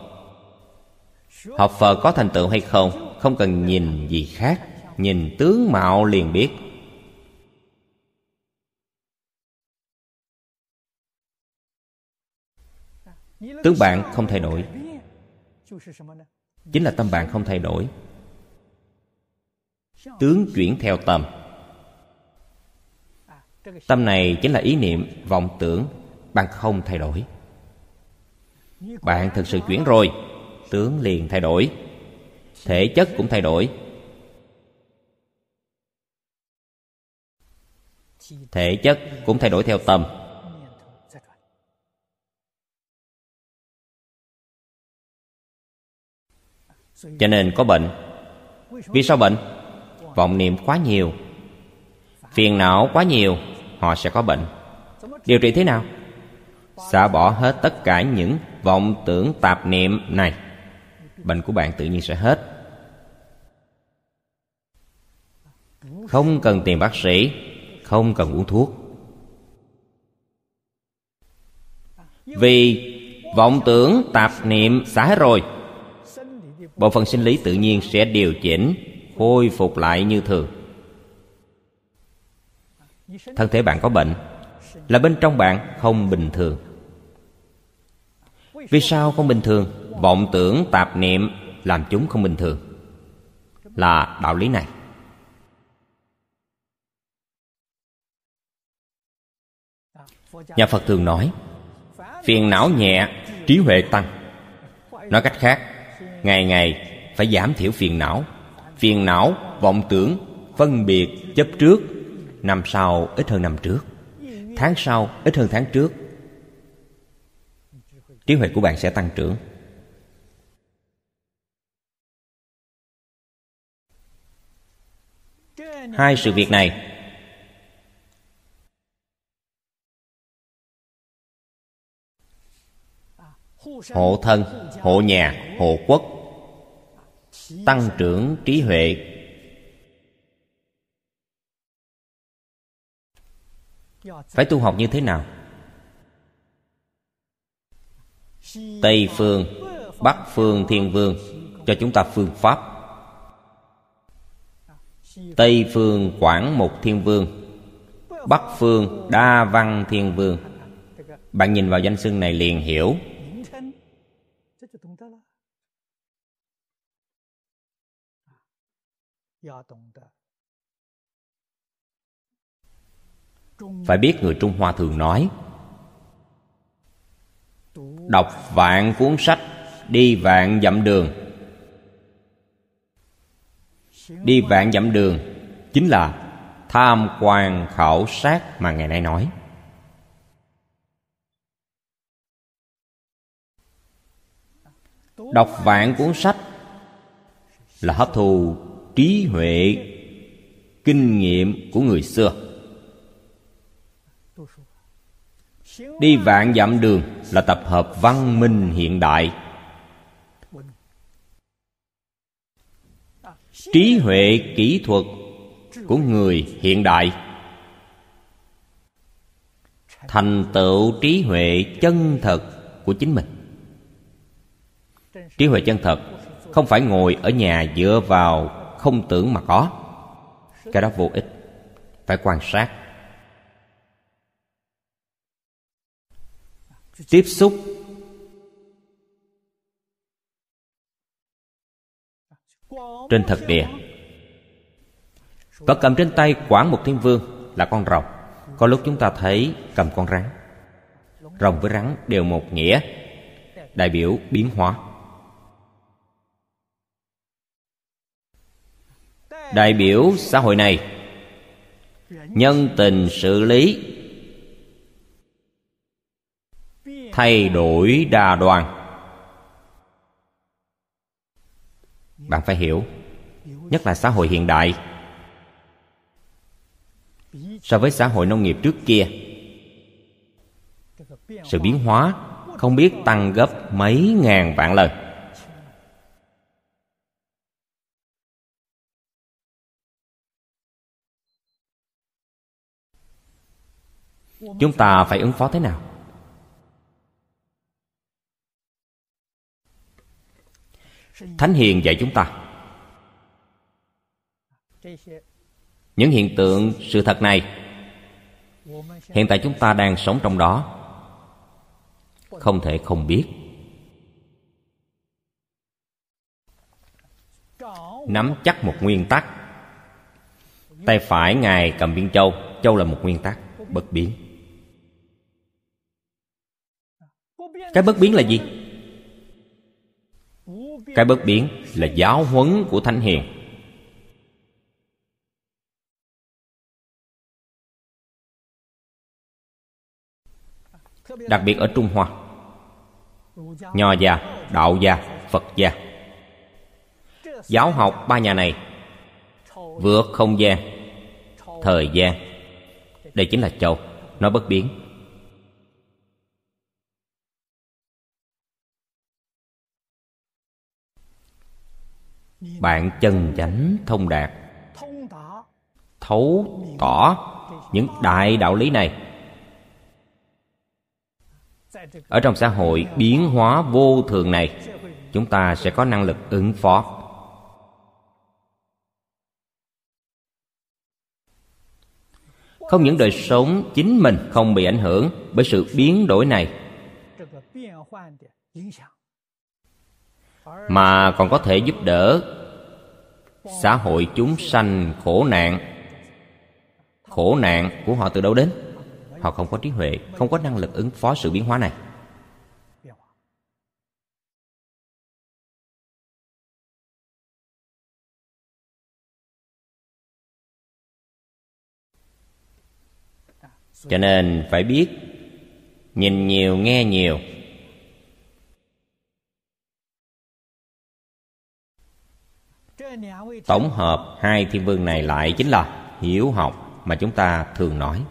Học phật có thành tựu hay không? Không cần nhìn gì khác, nhìn tướng mạo liền biết. Tướng bạn không thay đổi. Chính là tâm bạn không thay đổi. Tướng chuyển theo tâm. Tâm này chính là ý niệm, vọng tưởng. Bạn không thay đổi. Bạn thực sự chuyển rồi, tướng liền thay đổi thể chất cũng thay đổi. Thể chất cũng thay đổi theo tâm cho nên có bệnh. Vì sao bệnh? Vọng niệm quá nhiều. Phiền não quá nhiều, họ sẽ có bệnh. Điều trị thế nào? Xả bỏ hết tất cả những vọng tưởng tạp niệm này. Bệnh của bạn tự nhiên sẽ hết. Không cần tìm bác sĩ, không cần uống thuốc. Vì vọng tưởng, tạp niệm xả hết rồi, bộ phận sinh lý tự nhiên sẽ điều chỉnh, khôi phục lại như thường. Thân thể bạn có bệnh, là bên trong bạn không bình thường. Vì sao không bình thường? Vọng tưởng, tạp niệm làm chúng không bình thường. Là đạo lý này. Nhà phật thường nói, phiền não nhẹ, trí huệ tăng. Nói cách khác, ngày ngày phải giảm thiểu phiền não. Phiền não vọng tưởng, phân biệt, chấp trước. Năm sau ít hơn năm trước. Tháng sau ít hơn tháng trước. Trí huệ của bạn sẽ tăng trưởng. Hai sự việc này hộ thân, hộ nhà, hộ quốc. Tăng trưởng trí huệ. Phải tu học như thế nào? Tây phương, bắc phương, thiên vương, cho chúng ta phương pháp. Tây phương, quảng mục, thiên vương. Bắc phương, đa văn, thiên vương. Bạn nhìn vào danh xưng này liền hiểu. Phải biết người trung hoa thường nói đọc vạn cuốn sách đi vạn dặm đường. Đi vạn dặm đường chính là tham quan khảo sát mà ngày nay nói. Đọc vạn cuốn sách là hấp thu trí huệ, kinh nghiệm của người xưa. Đi vạn dặm đường là tập hợp văn minh hiện đại. Trí huệ kỹ thuật của người hiện đại. Thành tựu trí huệ chân thật của chính mình. Trí huệ chân thật không phải ngồi ở nhà dựa vào không tưởng mà có. Cái đó vô ích, phải quan sát. Tiếp xúc. Trên thực địa. Có cầm trên tay quản một thiên vương là con rồng. Có lúc chúng ta thấy cầm con rắn. Rồng với rắn đều một nghĩa, đại biểu biến hóa. Đại biểu xã hội này. Nhân tình xử lý. Thay đổi đa đoàn bạn phải hiểu, nhất là xã hội hiện đại. So với xã hội nông nghiệp trước kia, sự biến hóa không biết tăng gấp mấy ngàn vạn lần. Chúng ta phải ứng phó thế nào? Thánh hiền dạy chúng ta. Những hiện tượng sự thật này, hiện tại chúng ta đang sống trong đó. Không thể không biết. Nắm chắc một nguyên tắc. Tay phải ngài cầm viên châu. Châu là một nguyên tắc, bất biến. Cái bất biến là gì? Cái bất biến là giáo huấn của thánh hiền. Đặc biệt ở trung hoa. Nho gia, đạo gia, phật gia. Giáo học ba nhà này vượt không gian, thời gian. Đây chính là châu. Nó bất biến. Bạn chân chánh thông đạt. Thấu tỏ những đại đạo lý này. Ở trong xã hội biến hóa vô thường này, chúng ta sẽ có năng lực ứng phó. Không những đời sống chính mình không bị ảnh hưởng bởi sự biến đổi này mà còn có thể giúp đỡ xã hội chúng sanh khổ nạn. Khổ nạn của họ từ đâu đến? Họ không có trí huệ, không có năng lực ứng phó sự biến hóa này. Cho nên phải biết, nhìn nhiều, nghe nhiều tổng hợp hai thiên vương này lại chính là hiểu học mà chúng ta thường nói.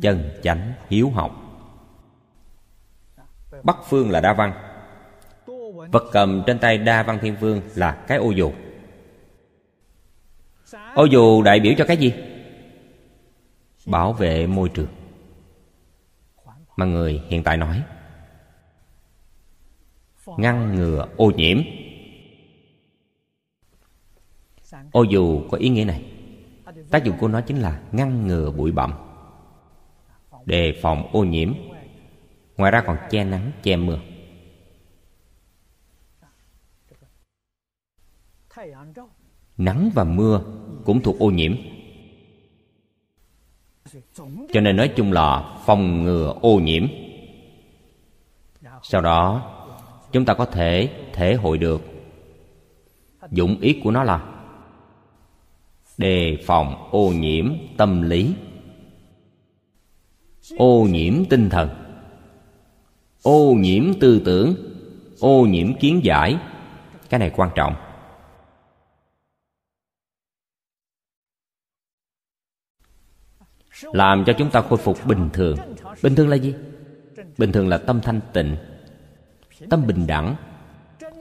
Chân chánh hiếu học. Bắc phương là đa văn. Vật cầm trên tay đa văn thiên vương là cái ô dù. Ô dù đại biểu cho cái gì? Bảo vệ môi trường. Mà người hiện tại nói, ngăn ngừa ô nhiễm. Ô, dù có ý nghĩa này, tác dụng của nó chính là ngăn ngừa bụi bặm, đề phòng ô nhiễm, ngoài ra còn che nắng, che mưa. Nắng và mưa cũng thuộc ô nhiễm. Cho nên nói chung là phòng ngừa ô nhiễm. Sau đó, chúng ta có thể thể hội được. Dụng ý của nó là đề phòng ô nhiễm tâm lý. Ô nhiễm tinh thần. Ô nhiễm tư tưởng. Ô nhiễm kiến giải. Cái này quan trọng. Làm cho chúng ta khôi phục bình thường. Bình thường là gì? Bình thường là tâm thanh tịnh, tâm bình đẳng,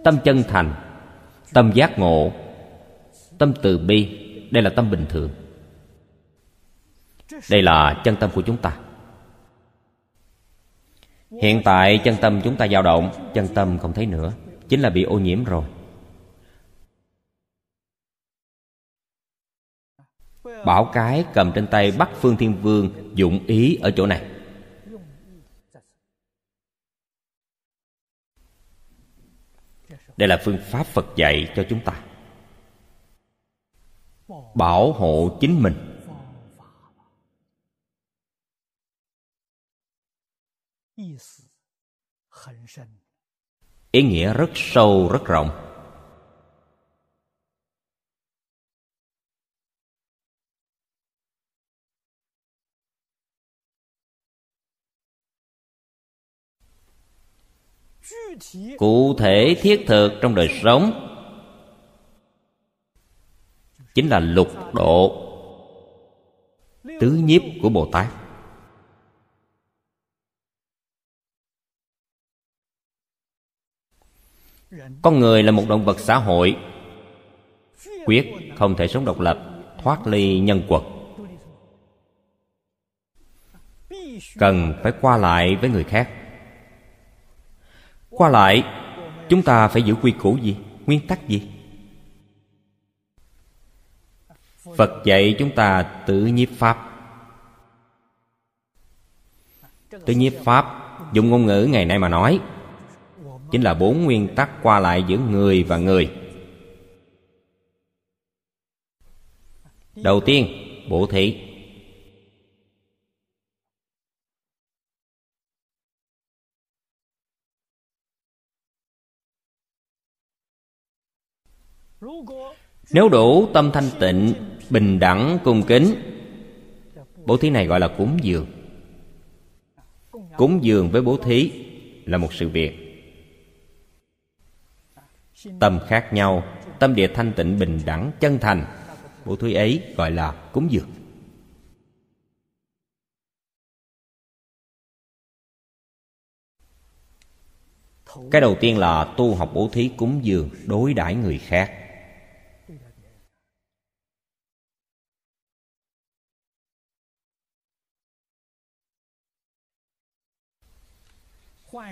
tâm chân thành, tâm giác ngộ, tâm từ bi đây là tâm bình thường. Đây là chân tâm của chúng ta. Hiện tại, chân tâm chúng ta dao động, chân tâm không thấy nữa. Chính là bị ô nhiễm rồi. Bảo cái cầm trên tay bắc phương thiên vương dụng ý ở chỗ này. Đây là phương pháp phật dạy cho chúng ta bảo hộ chính mình. Ý nghĩa rất sâu, rất rộng. Cụ thể thiết thực trong đời sống chính là lục độ, tứ nhiếp của bồ tát. Con người là một động vật xã hội, quyết không thể sống độc lập, thoát ly nhân quật. Cần phải qua lại với người khác. Qua lại, chúng ta phải giữ quy củ gì? Nguyên tắc gì? Phật dạy chúng ta tự nhiếp pháp. Tự nhiếp pháp, dùng ngôn ngữ ngày nay mà nói, chính là bốn nguyên tắc qua lại giữa người và người. Đầu tiên, bổ thị nếu đủ tâm thanh tịnh bình đẳng cung kính. Bố thí này gọi là cúng dường. Cúng dường với bố thí là một sự việc. Tâm khác nhau, tâm địa thanh tịnh bình đẳng, chân thành. Bố thí ấy gọi là cúng dường. Cái đầu tiên là tu học bố thí cúng dường đối đãi người khác.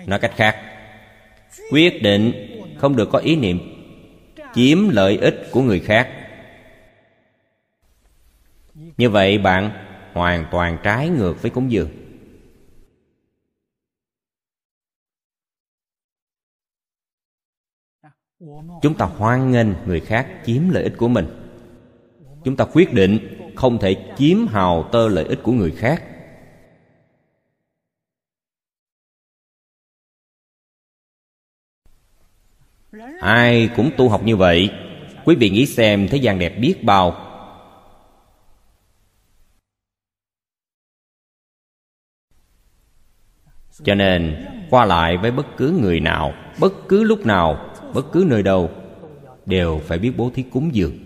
Nói cách khác, quyết định không được có ý niệm, chiếm lợi ích của người khác. Như vậy bạn hoàn toàn trái ngược với cúng dường. Chúng ta hoan nghênh người khác chiếm lợi ích của mình. Chúng ta quyết định không thể chiếm hào tơ lợi ích của người khác. Ai cũng tu học như vậy. Quý vị nghĩ xem thế gian đẹp biết bao. Cho nên, qua lại với bất cứ người nào, bất cứ lúc nào, bất cứ nơi đâu, đều phải biết bố thí cúng dường.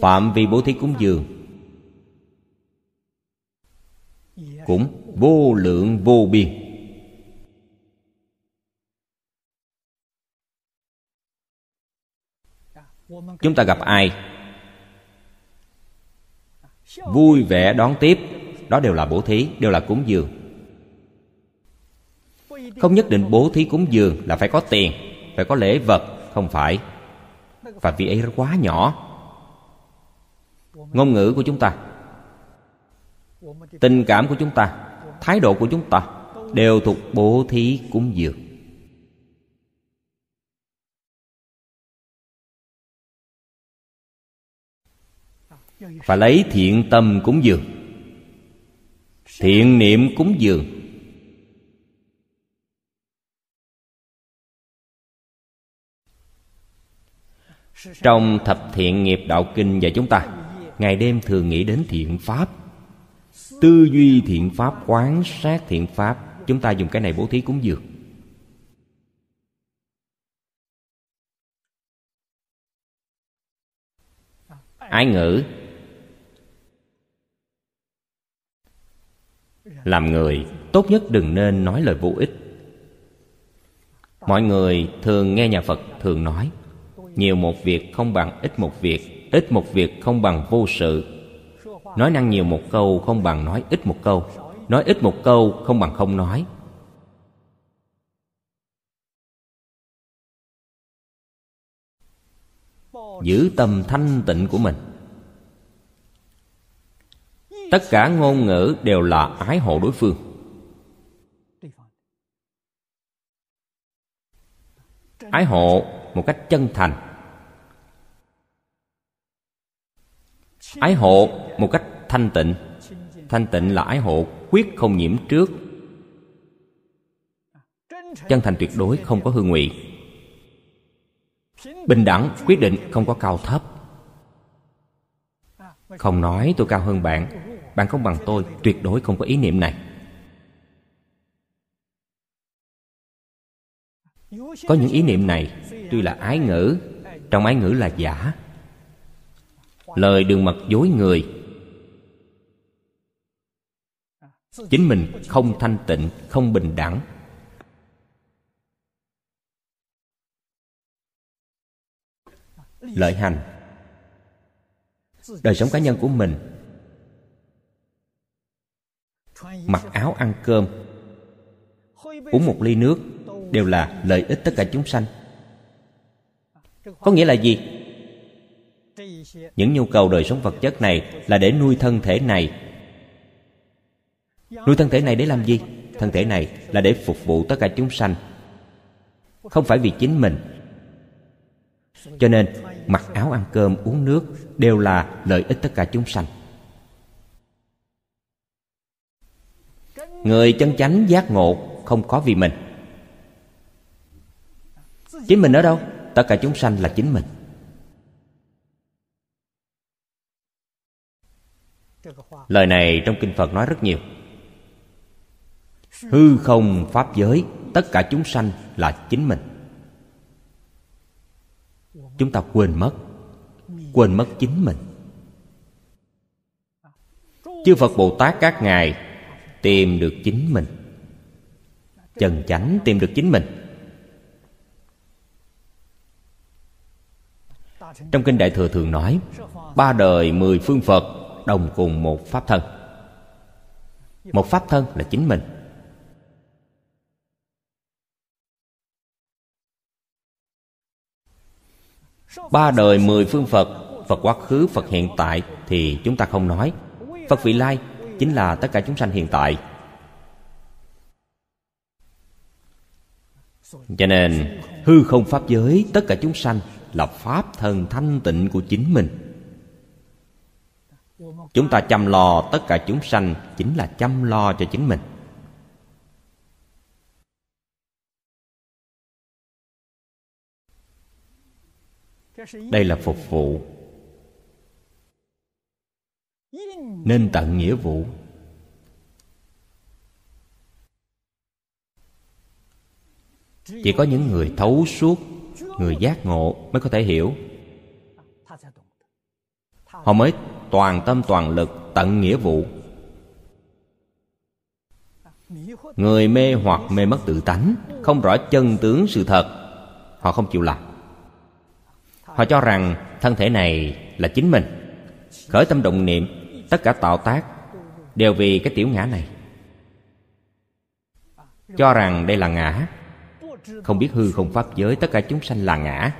Phạm vi bố thí cúng dường cũng vô lượng vô biên. Chúng ta gặp ai? Vui vẻ đón tiếp. Đó đều là bố thí, đều là cúng dường. Không nhất định bố thí cúng dường là phải có tiền, phải có lễ vật, không phải. Và vì ấy quá nhỏ. Ngôn ngữ của chúng ta, tình cảm của chúng ta, thái độ của chúng ta đều thuộc bố thí cúng dường. Và lấy thiện tâm cúng dường. Thiện niệm cúng dường. Trong thập thiện nghiệp đạo kinh dạy chúng ta, ngày đêm thường nghĩ đến thiện pháp. Tư duy thiện pháp, quán sát thiện pháp, chúng ta dùng cái này bố thí cúng dường. Ái ngữ? Làm người, tốt nhất đừng nên nói lời vô ích. Mọi người thường nghe nhà phật thường nói, nhiều một việc không bằng ít một việc, ít một việc không bằng vô sự. Nói năng nhiều một câu không bằng nói ít một câu, nói ít một câu không bằng không nói. Giữ tâm thanh tịnh của mình tất cả ngôn ngữ đều là ái hộ đối phương. Ái hộ một cách chân thành. Ái hộ một cách thanh tịnh. Thanh tịnh là ái hộ quyết không nhiễm trước. Chân thành tuyệt đối không có hư ngụy. Bình đẳng quyết định không có cao thấp. Không nói tôi cao hơn bạn bạn không bằng tôi, tuyệt đối không có ý niệm này. Có những ý niệm này, tuy là ái ngữ, trong ái ngữ là giả. Lời đường mật dối người. Chính mình không thanh tịnh, không bình đẳng. Lợi hành. Đời sống cá nhân của mình mặc áo ăn cơm, uống một ly nước đều là lợi ích tất cả chúng sanh. Có nghĩa là gì? Những nhu cầu đời sống vật chất này là để nuôi thân thể này. Nuôi thân thể này để làm gì? Thân thể này là để phục vụ tất cả chúng sanh. Không phải vì chính mình. Cho nên, mặc áo ăn cơm, uống nước đều là lợi ích tất cả chúng sanh. Người chân chánh giác ngộ không có vì mình. Chính mình ở đâu? Tất cả chúng sanh là chính mình. Lời này trong kinh phật nói rất nhiều. Hư không pháp giới, tất cả chúng sanh là chính mình. Chúng ta quên mất quên mất chính mình. Chư phật bồ tát các ngài tìm được chính mình. Chân chánh tìm được chính mình. Trong kinh đại thừa thường nói, ba đời mười phương phật đồng cùng một pháp thân. Một pháp thân là chính mình. Ba đời mười phương phật phật quá khứ, phật hiện tại thì chúng ta không nói. Phật vị lai chính là tất cả chúng sanh hiện tại. Cho nên, hư không pháp giới, tất cả chúng sanh là pháp thân thanh tịnh của chính mình. Chúng ta chăm lo tất cả chúng sanh chính là chăm lo cho chính mình. Đây là phục vụ nên tận nghĩa vụ. Chỉ có những người thấu suốt, người giác ngộ mới có thể hiểu. Họ mới toàn tâm toàn lực tận nghĩa vụ. Người mê hoặc mê mất tự tánh, không rõ chân tướng sự thật, họ không chịu làm. Họ cho rằng thân thể này là chính mình, khởi tâm động niệm tất cả tạo tác đều vì cái tiểu ngã này. Cho rằng đây là ngã, không biết hư không pháp giới, tất cả chúng sanh là ngã.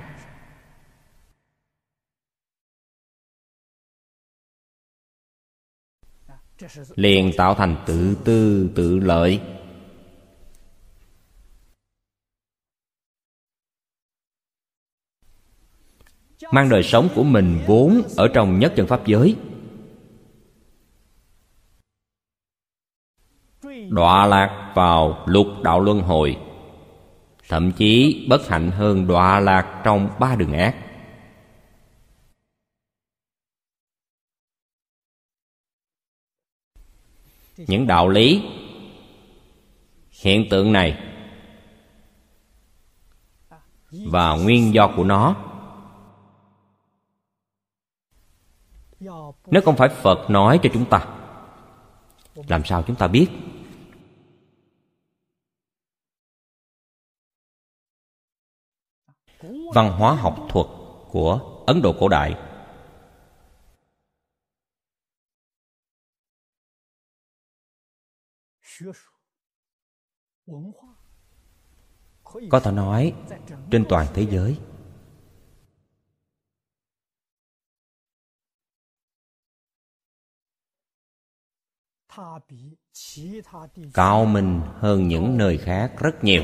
Liền tạo thành tự tư, tự lợi. Mang đời sống của mình vốn ở trong nhất chân pháp giới. Đọa lạc vào lục đạo luân hồi. Thậm chí bất hạnh hơn đọa lạc trong ba đường ác. Những đạo lý hiện tượng này và nguyên do của nó nếu không phải phật nói cho chúng ta. Làm sao chúng ta biết? Văn hóa học thuật của ấn độ cổ đại. Có thể nói, trên toàn thế giới, cao minh hơn những nơi khác rất nhiều.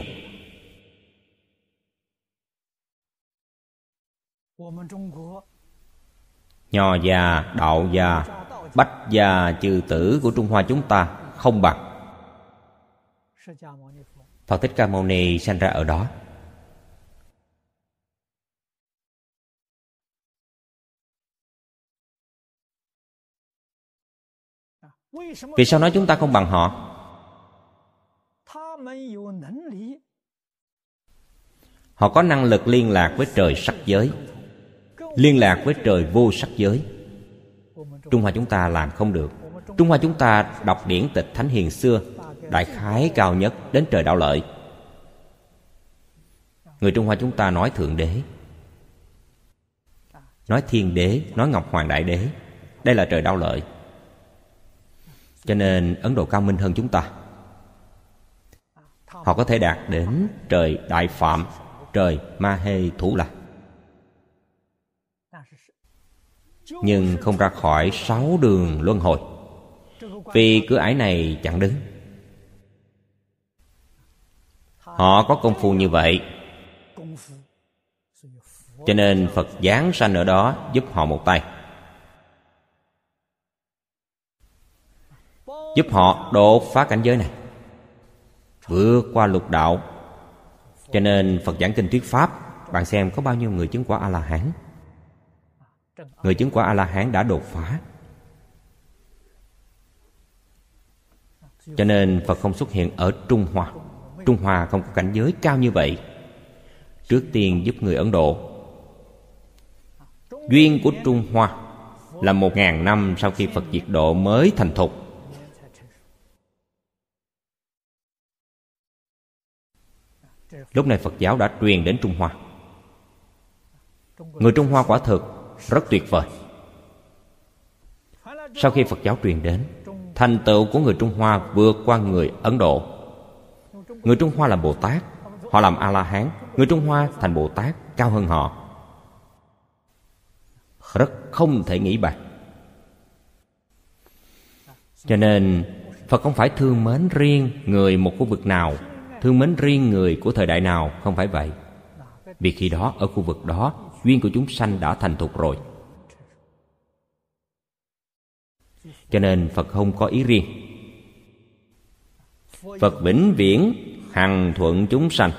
Nho gia, đạo gia, bách gia, chư tử của trung hoa chúng ta không bằng. Phật thích ca mâu ni sanh ra ở đó. Vì sao nói chúng ta không bằng họ? Họ có năng lực liên lạc với trời sắc giới liên lạc với trời vô sắc giới. Trung hoa chúng ta làm không được. Trung hoa chúng ta đọc điển tịch thánh hiền xưa, đại khái cao nhất đến trời đạo lợi. Người trung hoa chúng ta nói thượng đế, nói thiên đế, nói ngọc hoàng đại đế, đây là trời đạo lợi. Cho nên ấn độ cao minh hơn chúng ta. Họ có thể đạt đến trời đại phạm, trời ma hê thủ lạc. Nhưng không ra khỏi sáu đường luân hồi. Vì cửa ải này chẳng đứng. Họ có công phu như vậy. Cho nên phật giáng sanh ở đó giúp họ một tay. Giúp họ đột phá cảnh giới này. Vượt qua lục đạo. Cho nên phật giảng kinh thuyết pháp. Bạn xem có bao nhiêu người chứng quả a la hán? Người chứng quả a la hán đã đột phá. Cho nên phật không xuất hiện ở trung hoa. Trung hoa không có cảnh giới cao như vậy. Trước tiên giúp người ấn độ. Duyên của trung hoa là một ngàn năm sau khi phật diệt độ mới thành thục. Lúc này phật giáo đã truyền đến trung hoa. Người trung hoa quả thực rất tuyệt vời. Sau khi phật giáo truyền đến, thành tựu của người trung hoa vượt qua người ấn độ. Người trung hoa làm bồ tát, họ làm a la hán người trung hoa thành bồ tát, cao hơn họ. Rất không thể nghĩ bàn. Cho nên, phật không phải thương mến riêng người một khu vực nào, thương mến riêng người của thời đại nào, không phải vậy. Vì khi đó, ở khu vực đó duyên của chúng sanh đã thành thục rồi. Cho nên phật không có ý riêng. Phật vĩnh viễn hằng thuận chúng sanh.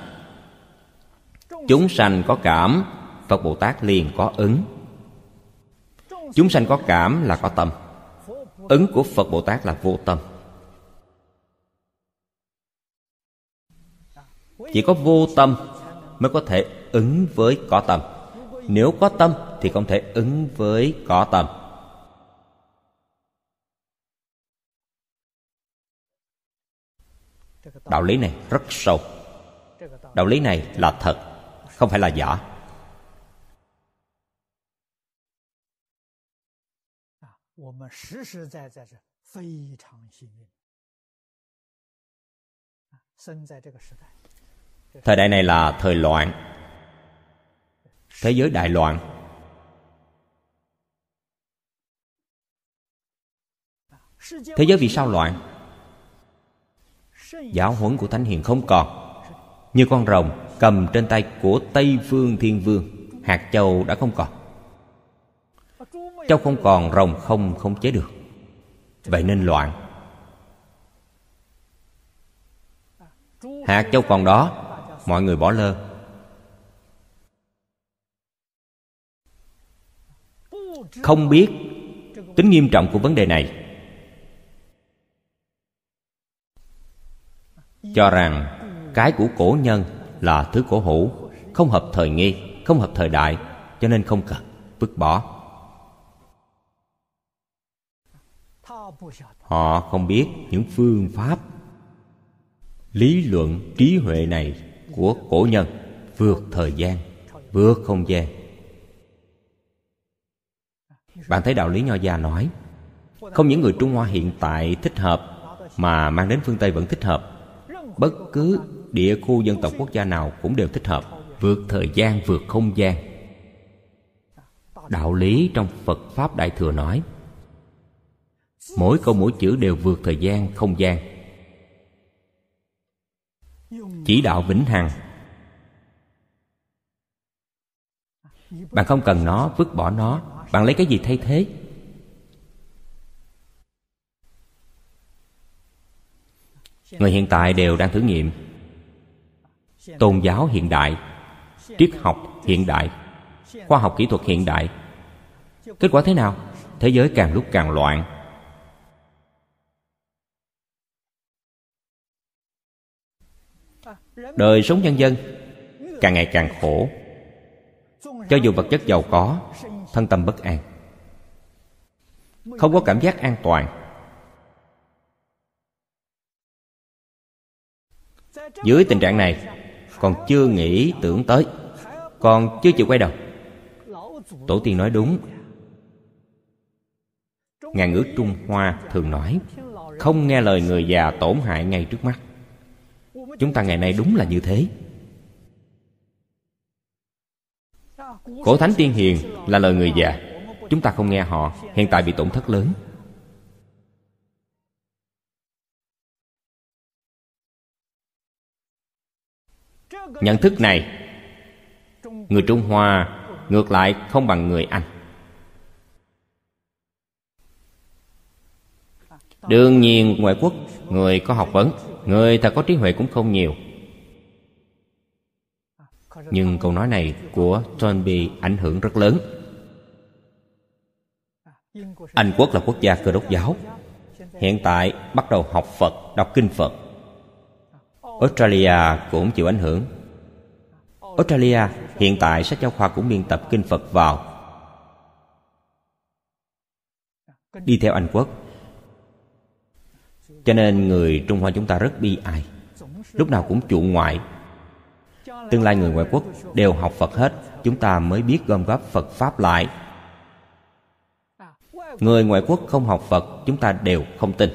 Chúng sanh có cảm, phật bồ tát liền có ứng. Chúng sanh có cảm là có tâm. Ứng của phật bồ tát là vô tâm. Chỉ có vô tâm mới có thể ứng với có tâm nếu có tâm thì không thể ứng với có tâm. Đạo lý này rất sâu. Đạo lý này là thật, không phải là giả. Thời đại này là thời loạn thế giới đại loạn thế giới vì sao loạn? Giáo huấn của thánh hiền không còn. Như con rồng cầm trên tay của tây phương thiên vương, hạt châu đã không còn. Châu không còn, rồng không không chế được. Vậy nên loạn. Hạt châu còn đó, mọi người bỏ lơ. Không biết tính nghiêm trọng của vấn đề này. Cho rằng cái của cổ nhân là thứ cổ hữu không hợp thời nghi, không hợp thời đại, cho nên không cần vứt bỏ. Họ không biết những phương pháp, lý luận trí huệ này của cổ nhân vượt thời gian, vượt không gian bạn thấy đạo lý nho gia nói, không những người trung hoa hiện tại thích hợp mà mang đến phương tây vẫn thích hợp. Bất cứ địa khu dân tộc quốc gia nào cũng đều thích hợp, vượt thời gian, vượt không gian. Đạo lý trong phật pháp đại thừa nói, mỗi câu mỗi chữ đều vượt thời gian, không gian. Chỉ đạo vĩnh hằng. Bạn không cần nó, vứt bỏ nó bạn lấy cái gì thay thế? Người hiện tại đều đang thử nghiệm. Tôn giáo hiện đại, triết học hiện đại, khoa học kỹ thuật hiện đại. Kết quả thế nào? Thế giới càng lúc càng loạn. Đời sống nhân dân càng ngày càng khổ. Cho dù vật chất giàu có thân tâm bất an. Không có cảm giác an toàn. Dưới tình trạng này, còn chưa nghĩ tưởng tới. Còn chưa chịu quay đầu. Tổ tiên nói đúng. Ngàn ngữ trung hoa thường nói, không nghe lời người già tổn hại ngay trước mắt. Chúng ta ngày nay đúng là như thế. Cổ thánh tiên hiền là lời người già. Chúng ta không nghe họ, hiện tại bị tổn thất lớn. Nhận thức này, người trung hoa ngược lại không bằng người anh. Đương nhiên, ngoại quốc, người có học vấn, người ta có trí huệ cũng không nhiều nhưng câu nói này của Toynbee ảnh hưởng rất lớn. Anh quốc là quốc gia cơ đốc giáo. Hiện tại bắt đầu học phật, đọc kinh phật. Australia cũng chịu ảnh hưởng. Australia hiện tại sách giáo khoa cũng biên tập kinh phật vào. Đi theo anh quốc. Cho nên người trung hoa chúng ta rất bi ai. Lúc nào cũng chuộng ngoại tương lai người ngoại quốc đều học phật hết, chúng ta mới biết gom góp phật pháp lại. Người ngoại quốc không học phật, chúng ta đều không tin.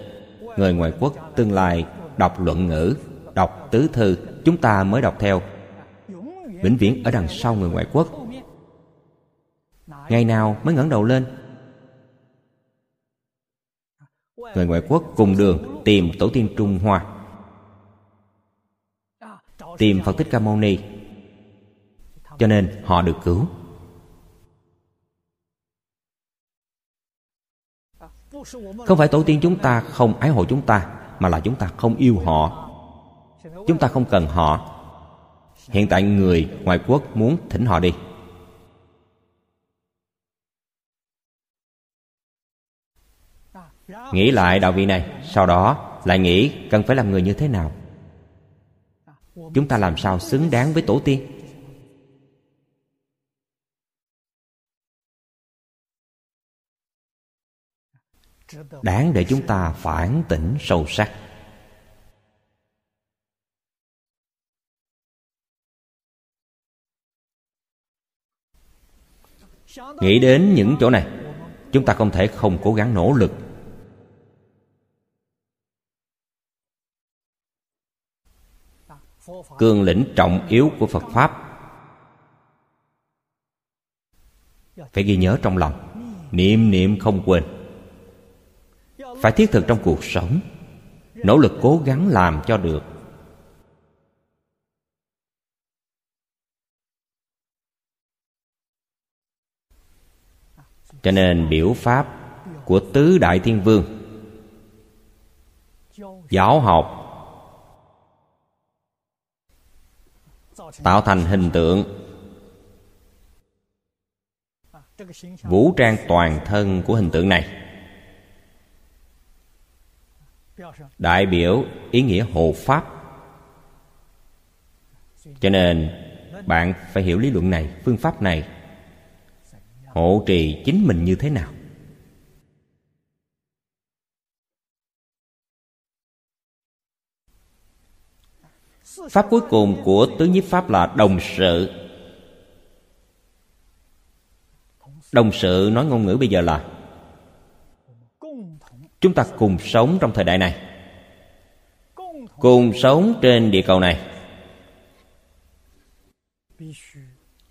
Người ngoại quốc tương lai đọc luận ngữ, đọc tứ thư, chúng ta mới đọc theo. Vĩnh viễn ở đằng sau người ngoại quốc. Ngày nào mới ngẩng đầu lên? Người ngoại quốc cùng đường tìm tổ tiên trung hoa tìm phật thích ca mâu ni. Cho nên họ được cứu. Không phải tổ tiên chúng ta không ái hộ chúng ta, mà là chúng ta không yêu họ. Chúng ta không cần họ. Hiện tại người ngoại quốc muốn thỉnh họ đi. Nghĩ lại đạo vị này, sau đó lại nghĩ cần phải làm người như thế nào? Chúng ta làm sao xứng đáng với tổ tiên? Đáng để chúng ta phản tỉnh sâu sắc. Nghĩ đến những chỗ này, chúng ta không thể không cố gắng nỗ lực. Cương lĩnh trọng yếu của phật pháp. Phải ghi nhớ trong lòng, niệm niệm không quên. Phải thiết thực trong cuộc sống, nỗ lực cố gắng làm cho được. Cho nên biểu pháp của tứ đại thiên vương, giáo học tạo thành hình tượng. Vũ trang toàn thân của hình tượng này. Đại biểu ý nghĩa hộ pháp. Cho nên, bạn phải hiểu lý luận này, phương pháp này. Hộ trì chính mình như thế nào? Pháp cuối cùng của tứ nhiếp pháp là đồng sự. Đồng sự nói ngôn ngữ bây giờ là, chúng ta cùng sống trong thời đại này. Cùng sống trên địa cầu này.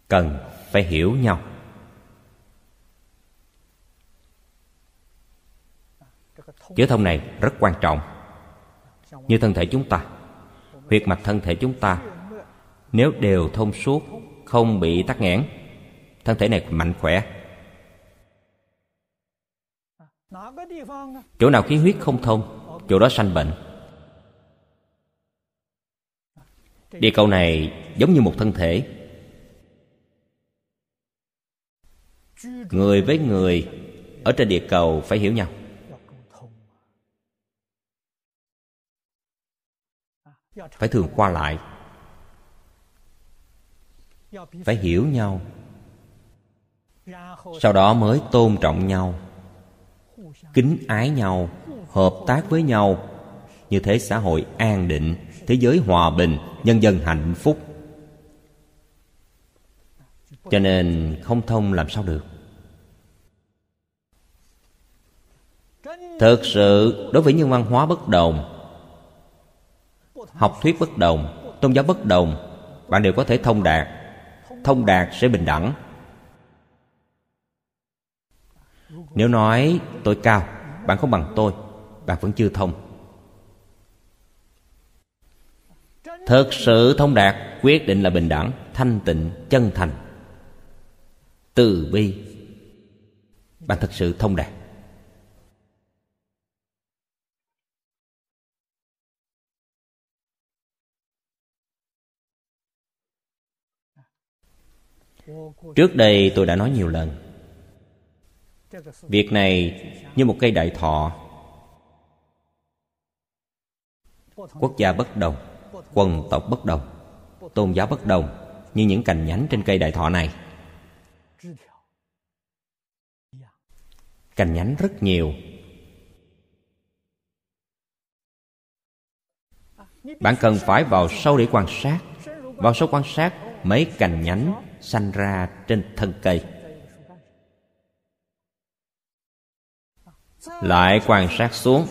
Cần phải hiểu nhau. Chữ thông này rất quan trọng. Như thân thể chúng ta huyệt mạch thân thể chúng ta. Nếu đều thông suốt, không bị tắc nghẽn, thân thể này mạnh khỏe. Chỗ nào khí huyết không thông, chỗ đó sanh bệnh. Địa cầu này giống như một thân thể. Người với người ở trên địa cầu phải hiểu nhau. Phải thường qua lại. Phải hiểu nhau. Sau đó mới tôn trọng nhau. Kính ái nhau, hợp tác với nhau. Như thế xã hội an định, thế giới hòa bình, nhân dân hạnh phúc. Cho nên không thông làm sao được. Thực sự, đối với nhân văn hóa bất đồng học thuyết bất đồng, tôn giáo bất đồng, bạn đều có thể thông đạt. Thông đạt sẽ bình đẳng. Nếu nói tôi cao, bạn không bằng tôi, bạn vẫn chưa thông. Thực sự thông đạt, quyết định là bình đẳng, thanh tịnh, chân thành. Từ bi. Bạn thật sự thông đạt. Trước đây tôi đã nói nhiều lần. Việc này như một cây đại thọ. Quốc gia bất đồng, quần tộc bất đồng, tôn giáo bất đồng như những cành nhánh trên cây đại thọ này. Cành nhánh rất nhiều. Bạn cần phải vào sâu để quan sát. Vào sâu quan sát mấy cành nhánh sanh ra trên thân cây. Lại quan sát xuống,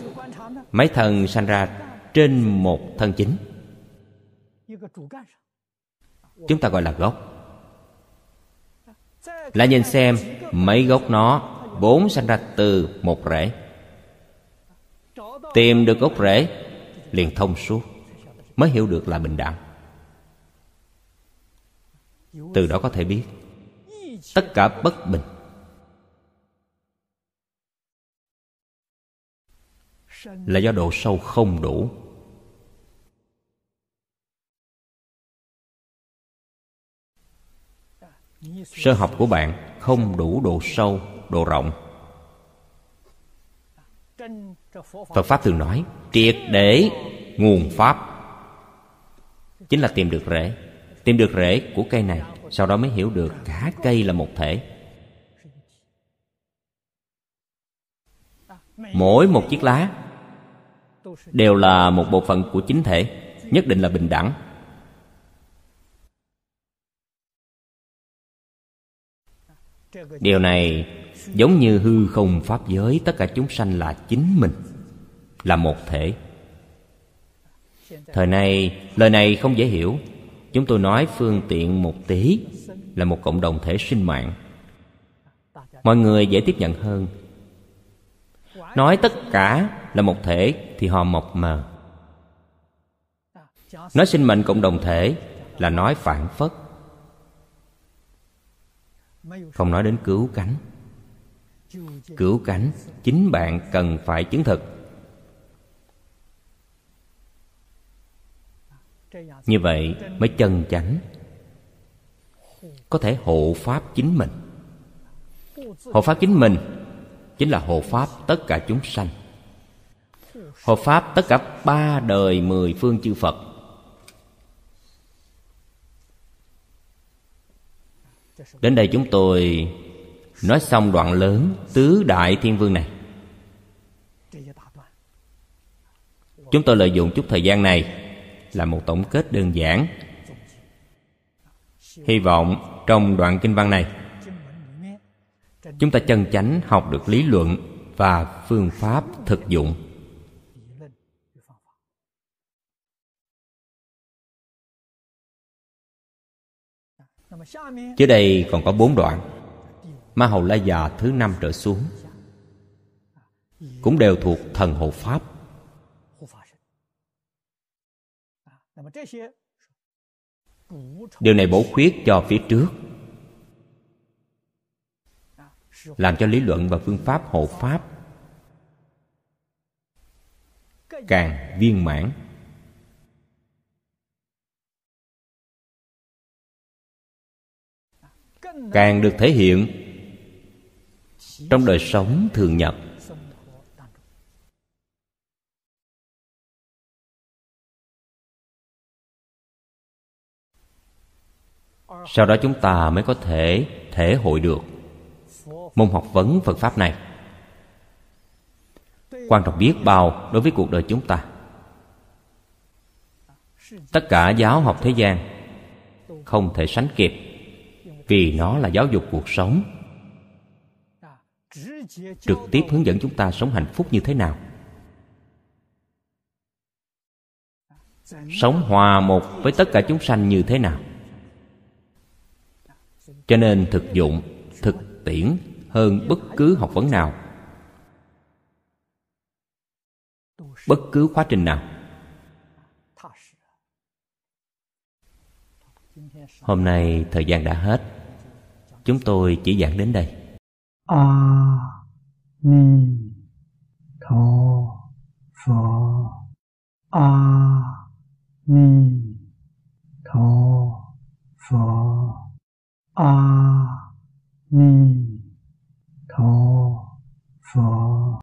mấy thân sanh ra trên một thân chính. Chúng ta gọi là gốc. Lại nhìn xem, mấy gốc nó, bốn sanh ra từ một rễ. Tìm được gốc rễ, liền thông suốt, mới hiểu được là bình đẳng từ đó có thể biết, tất cả bất bình. Là do độ sâu không đủ. Sơ học của bạn không đủ độ sâu, độ rộng. Phật pháp thường nói, triệt để nguồn pháp chính là tìm được rễ tìm được rễ của cây này, sau đó mới hiểu được cả cây là một thể. Mỗi một chiếc lá đều là một bộ phận của chính thể, nhất định là bình đẳng. Điều này giống như hư không pháp giới, tất cả chúng sanh là chính mình, là một thể. Thời nay, lời này không dễ hiểu chúng tôi nói phương tiện một tí là một cộng đồng thể sinh mạng. Mọi người dễ tiếp nhận hơn. Nói tất cả là một thể thì họ mộc mờ. Nói sinh mệnh cộng đồng thể là nói phản phất. Không nói đến cứu cánh. Cứu cánh chính bạn cần phải chứng thực. Như vậy mới chân chánh, có thể hộ pháp chính mình. Hộ pháp chính mình chính là hộ pháp tất cả chúng sanh. Hộ pháp tất cả ba đời mười phương chư phật. Đến đây chúng tôi nói xong đoạn lớn tứ đại thiên vương này. Chúng tôi lợi dụng chút thời gian này là một tổng kết đơn giản. Hy vọng trong đoạn kinh văn này, chúng ta chân chánh học được lý luận và phương pháp thực dụng. Dưới đây còn có bốn đoạn. Ma Hầu La Già thứ năm trở xuống Cũng đều thuộc thần hộ Pháp. Điều này bổ khuyết cho phía trước。Làm cho lý luận và phương pháp hộ Pháp Càng viên mãn。càng được thể hiện trong đời sống thường nhật sau đó chúng ta mới có thể thể hội được môn học vấn phật pháp này. Quan trọng biết bao đối với cuộc đời chúng ta. Tất cả giáo học thế gian không thể sánh kịp vì nó là giáo dục cuộc sống. Trực tiếp hướng dẫn chúng ta sống hạnh phúc như thế nào? Sống hòa một với tất cả chúng sanh như thế nào? cho nên thực dụng, thực tiễn hơn bất cứ học vấn nào. Bất cứ quá trình nào. Hôm nay thời gian đã hết. Chúng tôi chỉ giảng đến đây. A ni tho pho a ni tho pho 阿弥陀佛。